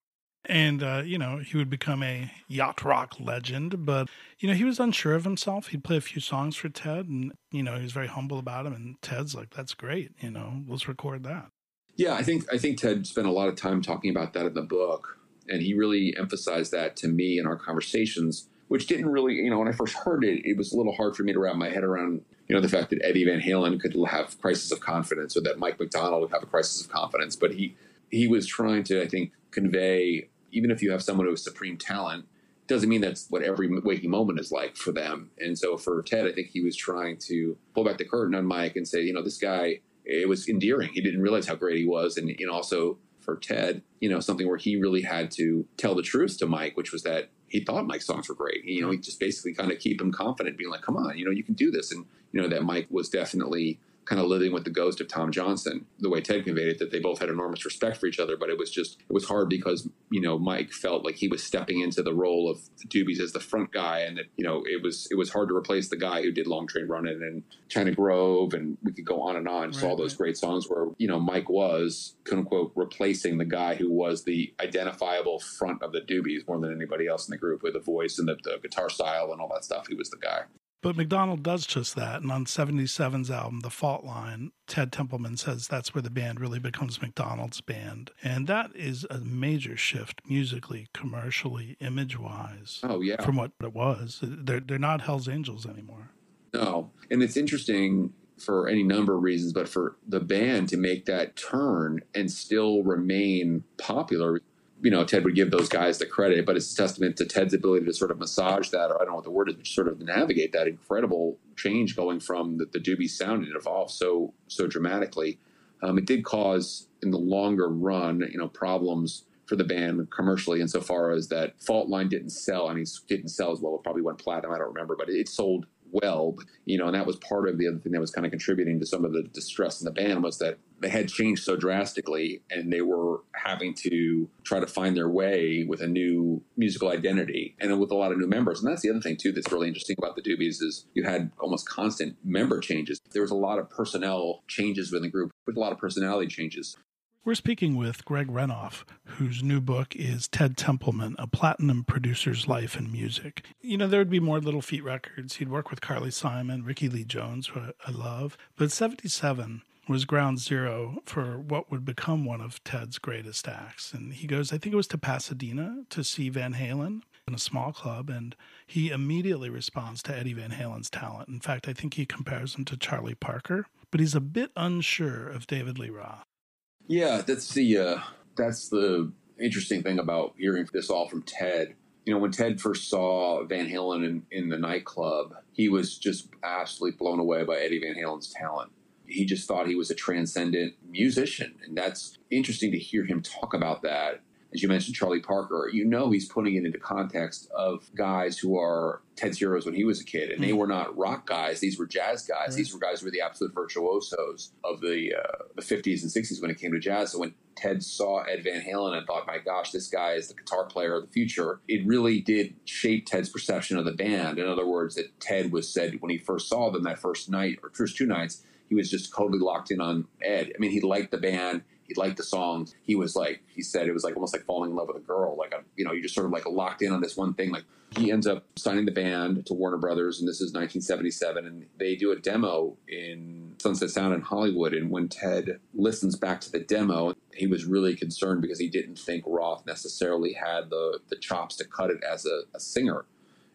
And, uh, you know, he would become a yacht rock legend. But, you know, he was unsure of himself. He'd play a few songs for Ted and, you know, he was very humble about him. And Ted's like, that's great. You know, let's record that. Yeah, I think I think Ted spent a lot of time talking about that in the book, and he really emphasized that to me in our conversations, which didn't really, you know, when I first heard it, it was a little hard for me to wrap my head around, you know, the fact that Eddie Van Halen could have crisis of confidence, or that Mike McDonald would have a crisis of confidence, but he he was trying to, I think, convey even if you have someone who has supreme talent, doesn't mean that's what every waking moment is like for them. And so for Ted, I think he was trying to pull back the curtain on Mike and say, you know, this guy it was endearing. He didn't realize how great he was, and know, also for Ted, you know, something where he really had to tell the truth to Mike, which was that he thought Mike's songs were great. You know, he just basically kind of keep him confident, being like, "Come on, you know, you can do this," and you know that Mike was definitely kind of living with the ghost of Tom Johnston. The way Ted conveyed it, that they both had enormous respect for each other, but it was just it was hard because you know Mike felt like he was stepping into the role of the Doobies as the front guy, and that you know it was it was hard to replace the guy who did Long Train Running and China Grove, and we could go on and on. Right, so all those right. great songs where you know Mike was quote unquote replacing the guy who was the identifiable front of the Doobies more than anybody else in the group with the voice and the, the guitar style and all that stuff. He was the guy. But McDonald does just that. And on 77's album, The Fault Line, Ted Templeman says that's where the band really becomes McDonald's band. And that is a major shift musically, commercially, image wise. Oh, yeah. From what it was. They're, they're not Hell's Angels anymore. No. And it's interesting for any number of reasons, but for the band to make that turn and still remain popular you know, Ted would give those guys the credit, but it's a testament to Ted's ability to sort of massage that, or I don't know what the word is, but sort of navigate that incredible change going from the, the Doobie sound and evolved so so dramatically. Um, it did cause, in the longer run, you know, problems for the band commercially, insofar as that Fault Line didn't sell. I mean, didn't sell as well. It probably went platinum. I don't remember, but it sold well, you know, and that was part of the other thing that was kind of contributing to some of the distress in the band was that they had changed so drastically and they were having to try to find their way with a new musical identity and with a lot of new members. And that's the other thing too that's really interesting about the Doobies is you had almost constant member changes. There was a lot of personnel changes within the group with a lot of personality changes. We're speaking with Greg Renoff, whose new book is Ted Templeman, A Platinum Producer's Life and Music. You know, there would be more Little Feat records. He'd work with Carly Simon, Rickie Lee Jones, who I love. But 77 was ground zero for what would become one of Ted's greatest acts. And he goes, I think it was to Pasadena to see Van Halen in a small club, and he immediately responds to Eddie Van Halen's talent. In fact, I think he compares him to Charlie Parker, but he's a bit unsure of David Lee Roth. Yeah, that's the uh, that's the interesting thing about hearing this all from Ted. You know, when Ted first saw Van Halen in, in the nightclub, he was just absolutely blown away by Eddie Van Halen's talent. He just thought he was a transcendent musician, and that's interesting to hear him talk about that as you mentioned, Charlie Parker, you know he's putting it into context of guys who are Ted's heroes when he was a kid, and mm-hmm. they were not rock guys; these were jazz guys. Mm-hmm. These were guys who were the absolute virtuosos of the uh, the fifties and sixties when it came to jazz. So when Ted saw Ed Van Halen and thought, "My gosh, this guy is the guitar player of the future," it really did shape Ted's perception of the band. In other words, that Ted was said when he first saw them that first night or first two nights, he was just totally locked in on Ed. I mean, he liked the band he liked the songs. He was like, he said it was like almost like falling in love with a girl. Like, a, you know, you just sort of like locked in on this one thing. Like, he ends up signing the band to Warner Brothers, and this is 1977, and they do a demo in Sunset Sound in Hollywood. And when Ted listens back to the demo, he was really concerned because he didn't think Roth necessarily had the the chops to cut it as a, a singer.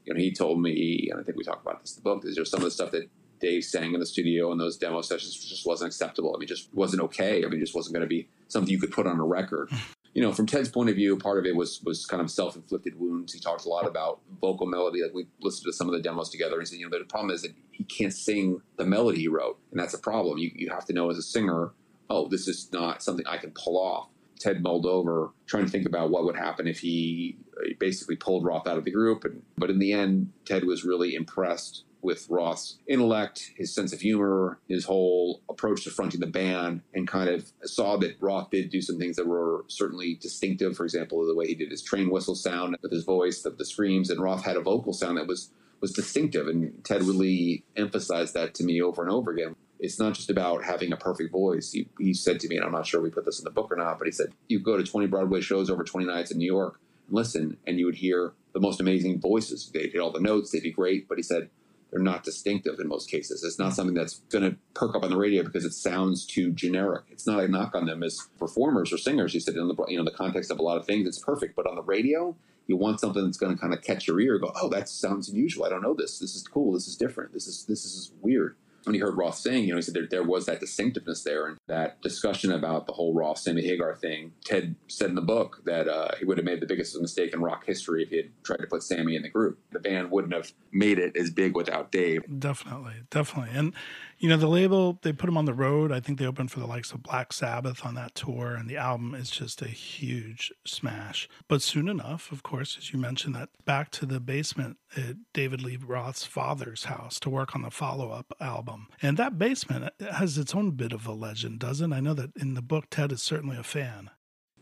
You know, he told me, and I think we talked about this in the book. Is there some of the stuff that Dave sang in the studio and those demo sessions just wasn't acceptable. I mean, just wasn't okay. I mean, just wasn't going to be something you could put on a record. you know, from Ted's point of view, part of it was was kind of self inflicted wounds. He talked a lot about vocal melody. Like we listened to some of the demos together, and he said, you know, the problem is that he can't sing the melody he wrote, and that's a problem. You you have to know as a singer, oh, this is not something I can pull off. Ted mulled over, trying to think about what would happen if he uh, basically pulled Roth out of the group. And, but in the end, Ted was really impressed with Roth's intellect, his sense of humor, his whole approach to fronting the band, and kind of saw that Roth did do some things that were certainly distinctive. For example, the way he did his train whistle sound with his voice, the, the screams, and Roth had a vocal sound that was was distinctive. And Ted really emphasized that to me over and over again. It's not just about having a perfect voice. He, he said to me, and I'm not sure we put this in the book or not, but he said, You go to 20 Broadway shows over 20 nights in New York and listen, and you would hear the most amazing voices. They'd hit all the notes, they'd be great. But he said, they're not distinctive in most cases. It's not something that's going to perk up on the radio because it sounds too generic. It's not a knock on them as performers or singers. You said in the you know the context of a lot of things, it's perfect. But on the radio, you want something that's going to kind of catch your ear. Go, oh, that sounds unusual. I don't know this. This is cool. This is different. This is this is weird when he heard Roth sing, you know, he said there, there was that distinctiveness there and that discussion about the whole Roth Sammy Hagar thing. Ted said in the book that uh, he would have made the biggest mistake in rock history if he had tried to put Sammy in the group. The band wouldn't have made it as big without Dave. Definitely, definitely. And You know, the label, they put them on the road. I think they opened for the likes of Black Sabbath on that tour, and the album is just a huge smash. But soon enough, of course, as you mentioned, that back to the basement at David Lee Roth's father's house to work on the follow up album. And that basement has its own bit of a legend, doesn't? I know that in the book, Ted is certainly a fan.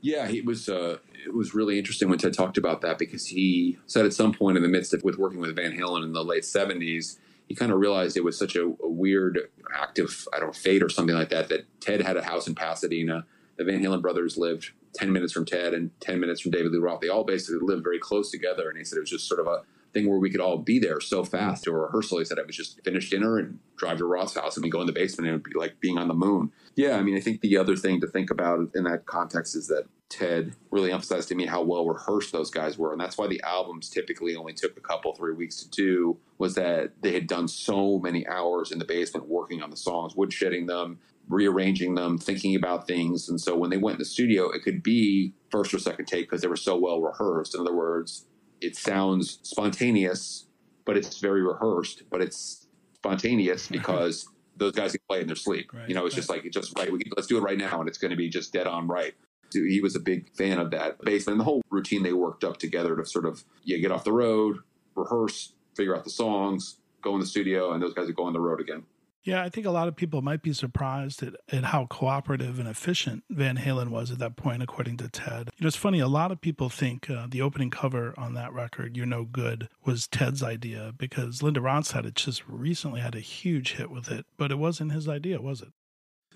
Yeah, it was uh, it was really interesting when Ted talked about that because he said at some point in the midst of with working with Van Halen in the late seventies, he kind of realized it was such a, a, weird act of I don't know fate or something like that that Ted had a house in Pasadena. The Van Halen brothers lived ten minutes from Ted and ten minutes from David Lee Roth. They all basically lived very close together, and he said it was just sort of a thing where we could all be there so fast. To a rehearsal, he said it was just finish dinner and drive to Roth's house, and we go in the basement and it would be like being on the moon. Yeah, I mean, I think the other thing to think about in that context is that Ted really emphasized to me how well rehearsed those guys were. And that's why the albums typically only took a couple, three weeks to do, was that they had done so many hours in the basement working on the songs, woodshedding them, rearranging them, thinking about things. And so when they went in the studio, it could be first or second take because they were so well rehearsed. In other words, it sounds spontaneous, but it's very rehearsed, but it's spontaneous because those guys can play in their sleep. Right, you know, it's right. just like, it's just right. We can, let's do it right now. And it's going to be just dead on right. He was a big fan of that basement and the whole routine they worked up together to sort of yeah get off the road, rehearse, figure out the songs, go in the studio, and those guys would go on the road again. Yeah, I think a lot of people might be surprised at, at how cooperative and efficient Van Halen was at that point, according to Ted. You know, it's funny, a lot of people think uh, the opening cover on that record, You're No Good, was Ted's idea because Linda Ronstadt had just recently had a huge hit with it, but it wasn't his idea, was it?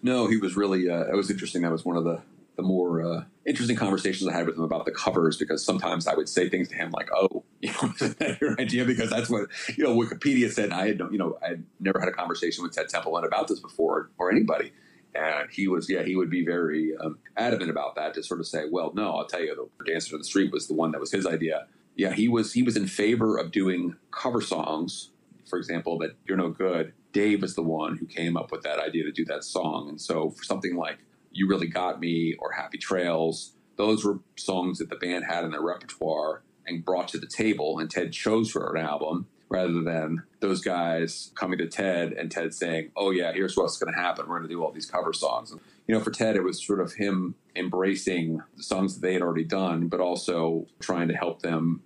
No, he was really, uh, it was interesting. That was one of the the more uh, interesting conversations I had with him about the covers because sometimes I would say things to him like, "Oh, you know, is that your idea?" Because that's what you know Wikipedia said. I had you know I had never had a conversation with Ted Templeman about this before or anybody, and he was yeah he would be very um, adamant about that to sort of say, "Well, no, I'll tell you, the Dancing in the Street was the one that was his idea." Yeah, he was he was in favor of doing cover songs. For example, that "You're No Good." Dave was the one who came up with that idea to do that song, and so for something like you Really Got Me or Happy Trails. Those were songs that the band had in their repertoire and brought to the table, and Ted chose for an album rather than those guys coming to Ted and Ted saying, "Oh yeah, here's what's going to happen. We're going to do all these cover songs." And, you know, for Ted, it was sort of him embracing the songs that they had already done, but also trying to help them.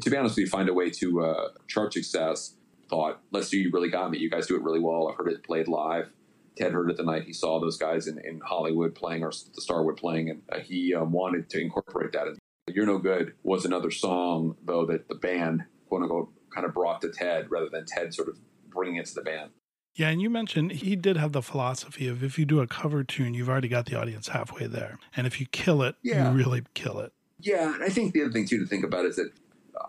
To be honest with you, find a way to uh, chart success. Thought, let's do "You Really Got Me." You guys do it really well. I've heard it played live. Ted heard it the night he saw those guys in, in Hollywood playing or the Starwood playing, and uh, he um, wanted to incorporate that. And You're No Good was another song, though, that the band, quote unquote, kind of brought to Ted rather than Ted sort of bringing it to the band. Yeah, and you mentioned he did have the philosophy of if you do a cover tune, you've already got the audience halfway there. And if you kill it, yeah. you really kill it. Yeah, and I think the other thing, too, to think about is that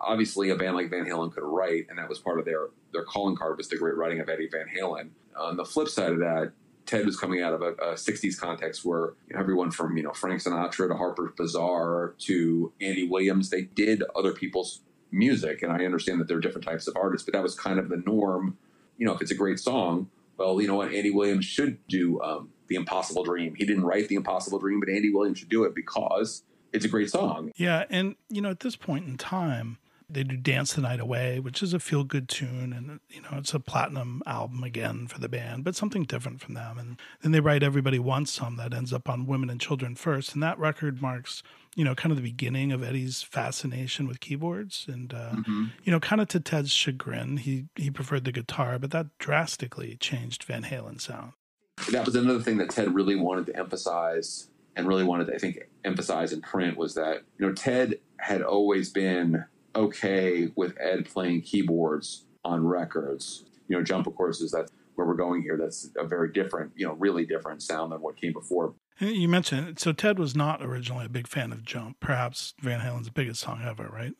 obviously a band like Van Halen could write, and that was part of their, their calling card was the great writing of Eddie Van Halen on the flip side of that, Ted was coming out of a, a 60s context where everyone from you know Frank Sinatra to Harpers Bizarre to Andy Williams, they did other people's music, and I understand that there are different types of artists, but that was kind of the norm. You know, if it's a great song, well, you know what, Andy Williams should do um, the Impossible Dream. He didn't write the Impossible Dream, but Andy Williams should do it because it's a great song. Yeah, and you know, at this point in time, they do Dance the Night Away, which is a feel good tune. And, you know, it's a platinum album again for the band, but something different from them. And then they write Everybody Wants Some that ends up on Women and Children First. And that record marks, you know, kind of the beginning of Eddie's fascination with keyboards. And, uh, mm-hmm. you know, kind of to Ted's chagrin, he, he preferred the guitar, but that drastically changed Van Halen's sound. That was another thing that Ted really wanted to emphasize and really wanted to, I think, emphasize in print was that, you know, Ted had always been okay with Ed playing keyboards on records. You know, Jump, of course, is that where we're going here. That's a very different, you know, really different sound than what came before. You mentioned so Ted was not originally a big fan of Jump, perhaps Van Halen's biggest song ever, right?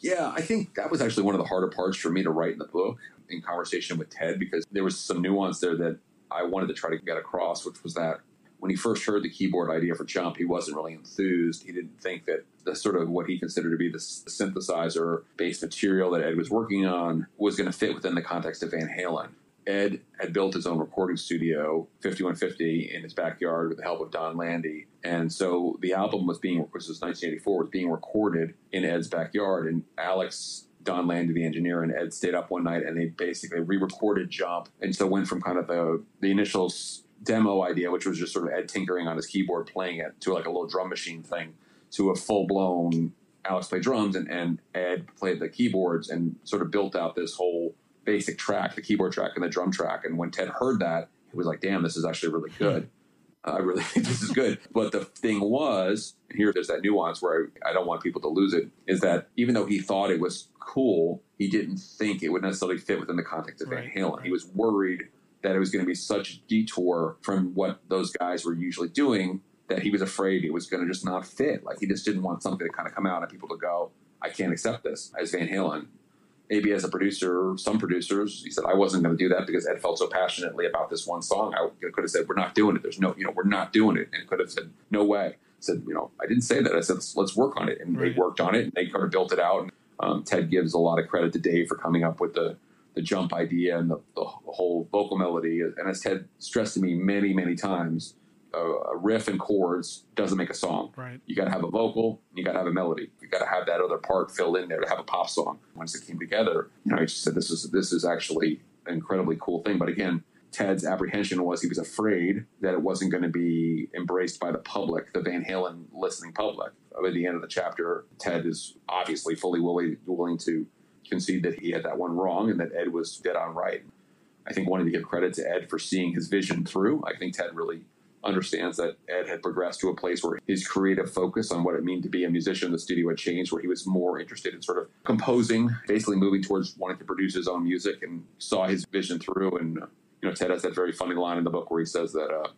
Yeah, I think that was actually one of the harder parts for me to write in the book in conversation with Ted because there was some nuance there that I wanted to try to get across, which was that when he first heard the keyboard idea for Jump, he wasn't really enthused. He didn't think that the sort of what he considered to be the, synthesizer based material that Ed was working on was going to fit within the context of Van Halen. Ed had built his own recording studio, 5150, in his backyard with the help of Donn Landee. And so the album was being, which was 1984, was being recorded in Ed's backyard. And Alex Donn Landee, the engineer, and Ed stayed up one night and they basically re-recorded Jump, and so went from kind of the the initial demo idea, which was just sort of Ed tinkering on his keyboard, playing it to like a little drum machine thing, to a full blown Alex played drums and, and Ed played the keyboards and sort of built out this whole basic track, the keyboard track and the drum track. And when Ted heard that, he was like, "Damn, this is actually really good." I really think this is good. But the thing was, here there's that nuance where I, I, don't want people to lose it, is that even though he thought it was cool, he didn't think it would necessarily fit within the context of Van Halen. He was worried that it was going to be such a detour from what those guys were usually doing that he was afraid it was going to just not fit. Like he just didn't want something to kind of come out and people to go, I can't accept this as Van Halen maybe as a producer, some producers, he said, I wasn't going to do that because Ed felt so passionately about this one song. I could have said, we're not doing it. There's no, you know, we're not doing it. And could have said, no way. I said, you know, I didn't say that. I said, let's, let's work on it. And right. they worked on it and they kind of built it out. And um, Ted gives a lot of credit to Dave for coming up with the, the jump idea and the, the whole vocal melody. And as Ted stressed to me many, many times, a riff and chords doesn't make a song. Right. You got to have a vocal. You got to have a melody. You got to have that other part filled in there to have a pop song. Once it came together, you know, I just said this is this is actually an incredibly cool thing. But again, Ted's apprehension was he was afraid that it wasn't going to be embraced by the public, the Van Halen listening public. At the end of the chapter, Ted is obviously fully willing willing to concede that he had that one wrong and that Ed was dead on right. I think wanting to give credit to Ed for seeing his vision through. I think Ted really understands that Ed had progressed to a place where his creative focus on what it meant to be a musician in the studio had changed, where he was more interested in sort of composing, basically moving towards wanting to produce his own music and saw his vision through. And, you know, Ted has that very funny line in the book where he says that, uh,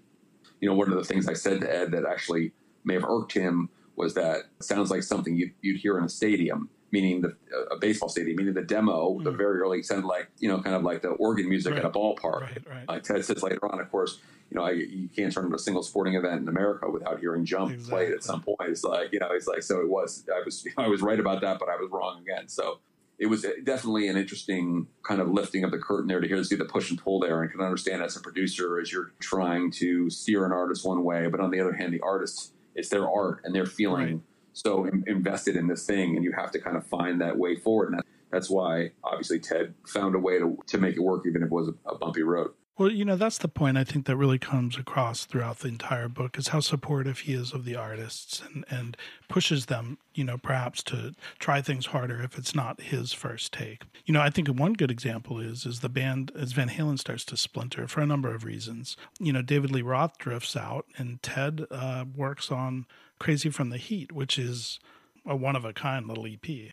you know, one of the things I said to Ed that actually may have irked him was that sounds like something you'd, you'd hear in a stadium meaning the a baseball stadium, meaning the demo, mm. the very early sounded like you know, kind of like the organ music right. at a ballpark. Right, right. Uh, Ted says later on, of course, you know, I, you can't turn to a single sporting event in America without hearing "Jump" exactly. played at some point. It's like you know, it's like so. It was. I was. I was right about that, but I was wrong again. So it was definitely an interesting kind of lifting of the curtain there to hear see the push and pull there, and can understand as a producer as you're trying to steer an artist one way, but on the other hand, the artist it's their art and they're feeling right. So invested in this thing, and you have to kind of find that way forward. And that, that's why obviously Ted found a way to to make it work, even if it was a, a bumpy road. Well, you know, that's the point I think that really comes across throughout the entire book is how supportive he is of the artists and, and pushes them, you know, perhaps to try things harder if it's not his first take. You know, I think one good example is is the band as Van Halen starts to splinter for a number of reasons. You know, David Lee Roth drifts out and Ted uh, works on Crazy from the Heat, which is a one of a kind little EP.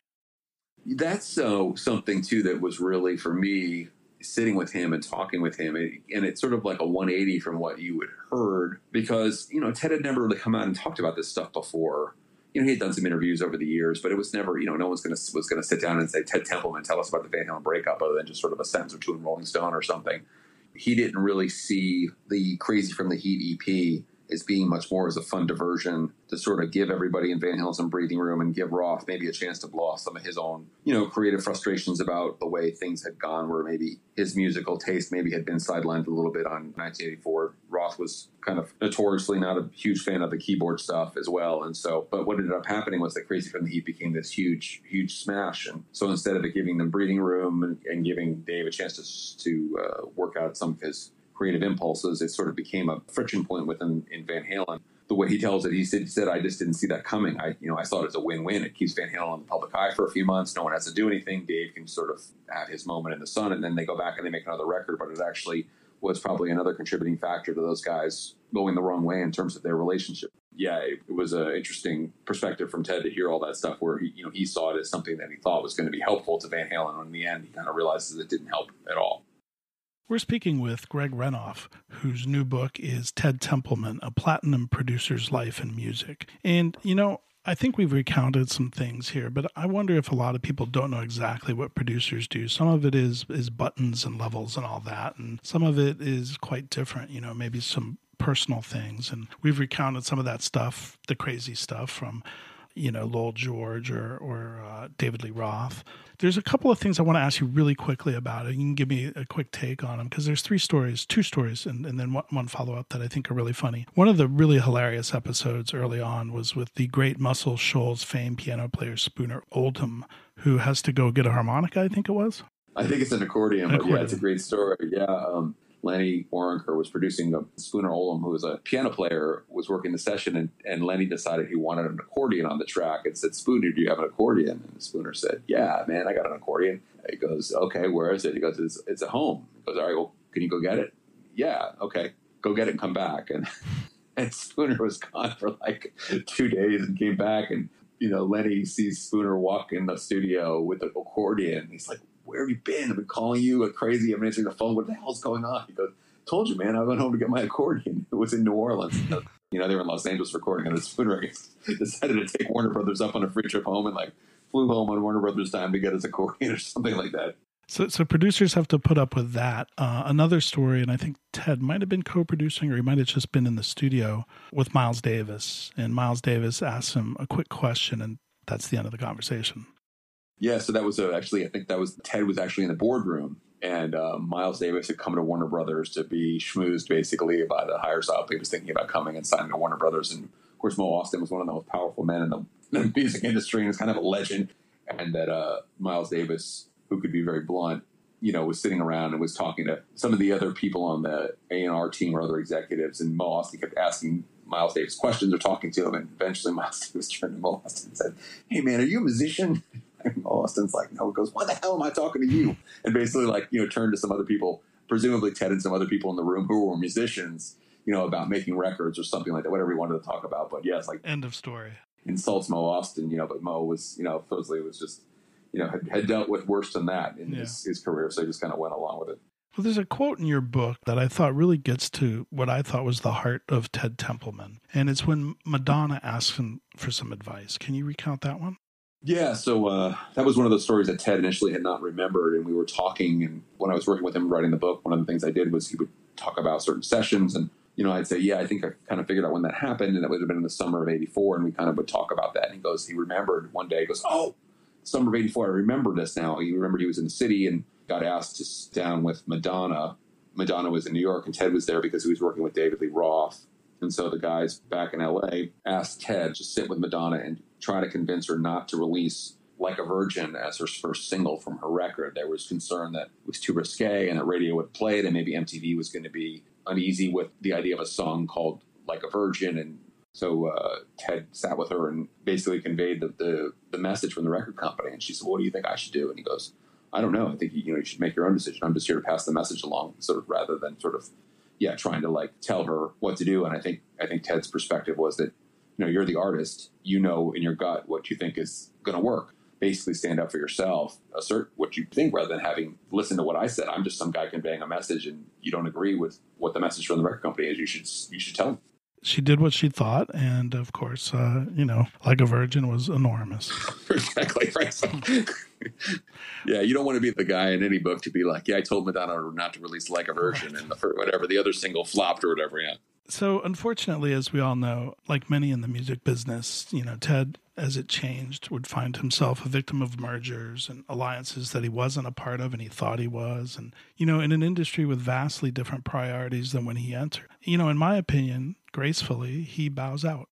That's so something too that was really for me sitting with him and talking with him, and it's sort of like a 180 from what you had heard because you know Ted had never really come out and talked about this stuff before. You know, he had done some interviews over the years, but it was never, you know, no one's to was going to sit down and say Ted Templeman, tell us about the Van Halen breakup, other than just sort of a sentence or two in Rolling Stone or something. He didn't really see the Crazy from the Heat EP as being much more as a fun diversion to sort of give everybody in Van Halen some breathing room and give Roth maybe a chance to blow off some of his own, you know, creative frustrations about the way things had gone, where maybe his musical taste maybe had been sidelined a little bit on 1984. Roth was kind of notoriously not a huge fan of the keyboard stuff as well. And so, but what ended up happening was that Crazy from the Heat became this huge, huge smash. And so instead of it giving them breathing room and, and giving Dave a chance to, to uh, work out some of his creative impulses, it sort of became a friction point within in Van Halen. The way he tells it, he said, he said, "I just didn't see that coming. I, you know, I saw it as a win-win. It keeps Van Halen on the public eye for a few months. No one has to do anything. Dave can sort of have his moment in the sun, and then they go back and they make another record. But it actually was probably another contributing factor to those guys going the wrong way in terms of their relationship. Yeah, it, it was an interesting perspective from Ted to hear all that stuff, where he, you know, he saw it as something that he thought was going to be helpful to Van Halen, and in the end, he kind of realizes it didn't help at all. We're speaking with Greg Renoff, whose new book is Ted Templeman, A Platinum Producer's Life in Music. And, you know, I think we've recounted some things here, but I wonder if a lot of people don't know exactly what producers do. Some of it is is buttons and levels and all that, and some of it is quite different, you know, maybe some personal things. And we've recounted some of that stuff, the crazy stuff from you know, Lowell George or, or uh, David Lee Roth. There's a couple of things I want to ask you really quickly about it. You can give me a quick take on them because there's three stories, two stories, and, and then one, one follow up that I think are really funny. One of the really hilarious episodes early on was with the great Muscle Shoals fame piano player Spooner Oldham, who has to go get a harmonica, I think it was. I think it's an accordion, an but yeah, it's a great story. Yeah. Um, Lenny Waronker was producing a Spooner Oldham, who was a piano player, was working the session, and, and Lenny decided he wanted an accordion on the track and said, Spooner, do you have an accordion? And Spooner said, Yeah, man, I got an accordion. He goes, Okay, where is it? He goes, It's, it's at home. He goes, All right, well, can you go get it? Yeah, okay, go get it and come back. And and Spooner was gone for like two days and came back and you know Lenny sees Spooner walk in the studio with an accordion. He's like, "Where have you been? I've been calling you like crazy. I'm answering the phone. What the hell's going on?" He goes, "Told you, man. I went home to get my accordion. It was in New Orleans." you know, they were in Los Angeles recording, and Spooner decided to take Warner Brothers up on a free trip home and like flew home on Warner Brothers time to get his accordion or something like that. So, so producers have to put up with that. Uh, another story, and I think Ted might have been co-producing, or he might have just been in the studio with Miles Davis, and Miles Davis asks him a quick question, and that's the end of the conversation. Yeah, so that was a, actually, I think that was Ted was actually in the boardroom, and uh, Miles Davis had come to Warner Brothers to be schmoozed basically by the hires up. He was thinking about coming and signing to Warner Brothers, and of course, Mo Ostin was one of the most powerful men in the, music industry, and is kind of a legend. And that uh, Miles Davis who could be very blunt, you know, was sitting around and was talking to some of the other people on the A and R team or other executives, and Mo Ostin kept asking Miles Davis questions or talking to him, and eventually Miles Davis turned to Mo Ostin and said, "Hey, man, are you a musician?" And Mo Ostin's like, "No." Goes, "Why the hell am I talking to you?" And basically, like, you know, turned to some other people, presumably Ted and some other people in the room who were musicians, you know, about making records or something like that, whatever he wanted to talk about. But yes, like end of story. Insults Mo Ostin, you know, but Mo was, you know, supposedly was just you know, had, had dealt with worse than that in yeah. his, his career. So he just kind of went along with it. Well, there's a quote in your book that I thought really gets to what I thought was the heart of Ted Templeman. And it's when Madonna asks him for some advice. Can you recount that one? Yeah, so uh, that was one of those stories that Ted initially had not remembered. And we were talking, and when I was working with him writing the book, one of the things I did was he would talk about certain sessions. And, you know, I'd say, yeah, I think I kind of figured out when that happened. And that would have been in the summer of 84. And we kind of would talk about that. And he goes, he remembered one day, he goes, oh, summer of 84, I remember this now. He remembered he was in the city and got asked to sit down with Madonna. Madonna was in New York and Ted was there because he was working with David Lee Roth. And so the guys back in LA asked Ted to sit with Madonna and try to convince her not to release Like a Virgin as her first single from her record. There was concern that it was too risque and that radio would play it and maybe MTV was going to be uneasy with the idea of a song called Like a Virgin and so uh, Ted sat with her and basically conveyed the, the, the message from the record company. And she said, "What do you think I should do?" And he goes, "I don't know. I think you know you should make your own decision. I'm just here to pass the message along, sort of rather than sort of yeah trying to like tell her what to do." And I think I think Ted's perspective was that you know you're the artist, you know in your gut what you think is going to work. Basically, stand up for yourself, assert what you think, rather than having listen to what I said. I'm just some guy conveying a message, and you don't agree with what the message from the record company is. You should you should tell them she did what she thought, and of course, uh, you know, like a virgin was enormous. exactly right. yeah, you don't want to be the guy in any book to be like, "Yeah, I told Madonna not to release like a virgin," right. and the, whatever the other single flopped or whatever. Yeah. So, unfortunately, as we all know, like many in the music business, you know, Ted, as it changed, would find himself a victim of mergers and alliances that he wasn't a part of and he thought he was. And, you know, in an industry with vastly different priorities than when he entered. You know, in my opinion, gracefully, he bows out.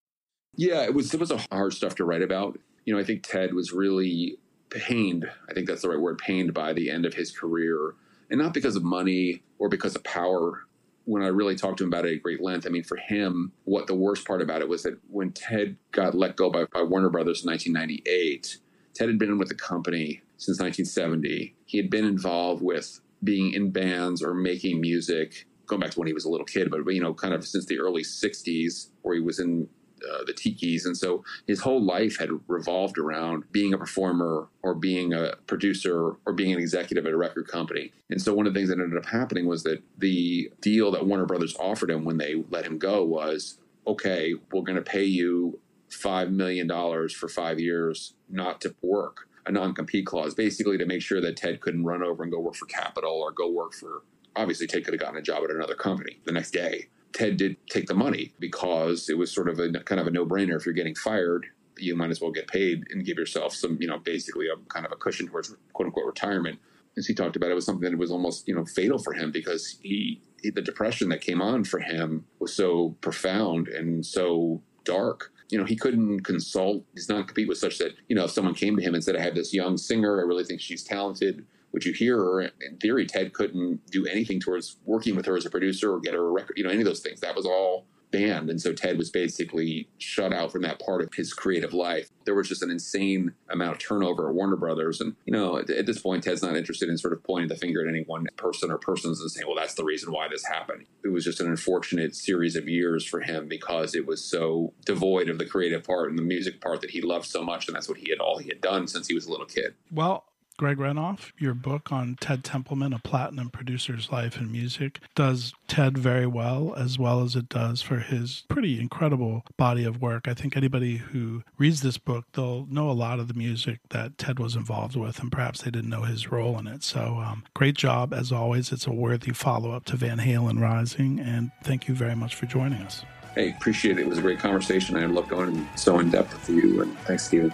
Yeah, it was it was a hard stuff to write about. You know, I think Ted was really pained. I think that's the right word, pained by the end of his career, and not because of money or because of power. When I really talked to him about it at great length, I mean, for him, what the worst part about it was that when Ted got let go by, by Warner Brothers in 1998, Ted had been with the company since 1970. He had been involved with being in bands or making music going back to when he was a little kid, but you know, kind of since the early '60s, where he was in uh, the Tikis, and so his whole life had revolved around being a performer or being a producer or being an executive at a record company. And so one of the things that ended up happening was that the deal that Warner Brothers offered him when they let him go was, okay, we're going to pay you five million dollars for five years not to work a non-compete clause basically to make sure that ted couldn't run over and go work for Capitol or go work for obviously Ted could have gotten a job at another company the next day. Ted did take the money because it was sort of a kind of a no brainer. If you're getting fired, you might as well get paid and give yourself some, you know, basically a kind of a cushion towards quote unquote retirement. As he talked about, it was something that was almost, you know, fatal for him because he, he the depression that came on for him was so profound and so dark you know, he couldn't consult. His non compete was such that, you know, if someone came to him and said, I have this young singer, I really think she's talented, would you hear her? In theory, Ted couldn't do anything towards working with her as a producer or get her a record, you know, any of those things. That was all banned. And so Ted was basically shut out from that part of his creative life. There was just an insane amount of turnover at Warner Brothers. And, you know, at, at, this point, Ted's not interested in sort of pointing the finger at any one person or persons and saying, well, that's the reason why this happened. It was just an unfortunate series of years for him because it was so devoid of the creative part and the music part that he loved so much. And that's what he had all he had done since he was a little kid. Well, Greg Renoff, your book on Ted Templeman, A Platinum Producer's Life and Music, does Ted very well, as well as it does for his pretty incredible body of work. I think anybody who reads this book, they'll know a lot of the music that Ted was involved with, and perhaps they didn't know his role in it. So, um, great job, as always. It's a worthy follow up to Van Halen Rising, and thank you very much for joining us. Hey, appreciate it. It was a great conversation. I love going so in depth with you, and thanks, Stephen.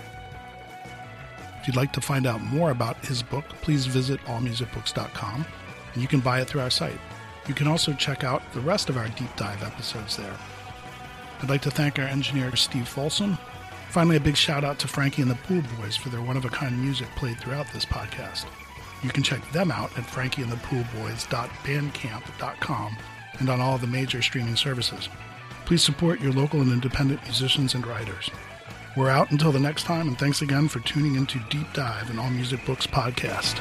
If you'd like to find out more about his book, please visit allmusicbooks.com and you can buy it through our site. You can also check out the rest of our deep dive episodes there. I'd like to thank our engineer, Steve Folsom. Finally, a big shout out to Frankie and the Pool Boys for their one of a kind music played throughout this podcast. You can check them out at frankieandthepoolboys.bandcamp.com and on all the major streaming services. Please support your local and independent musicians and writers. We're out until the next time, and thanks again for tuning into Deep Dive and All Music Books podcast.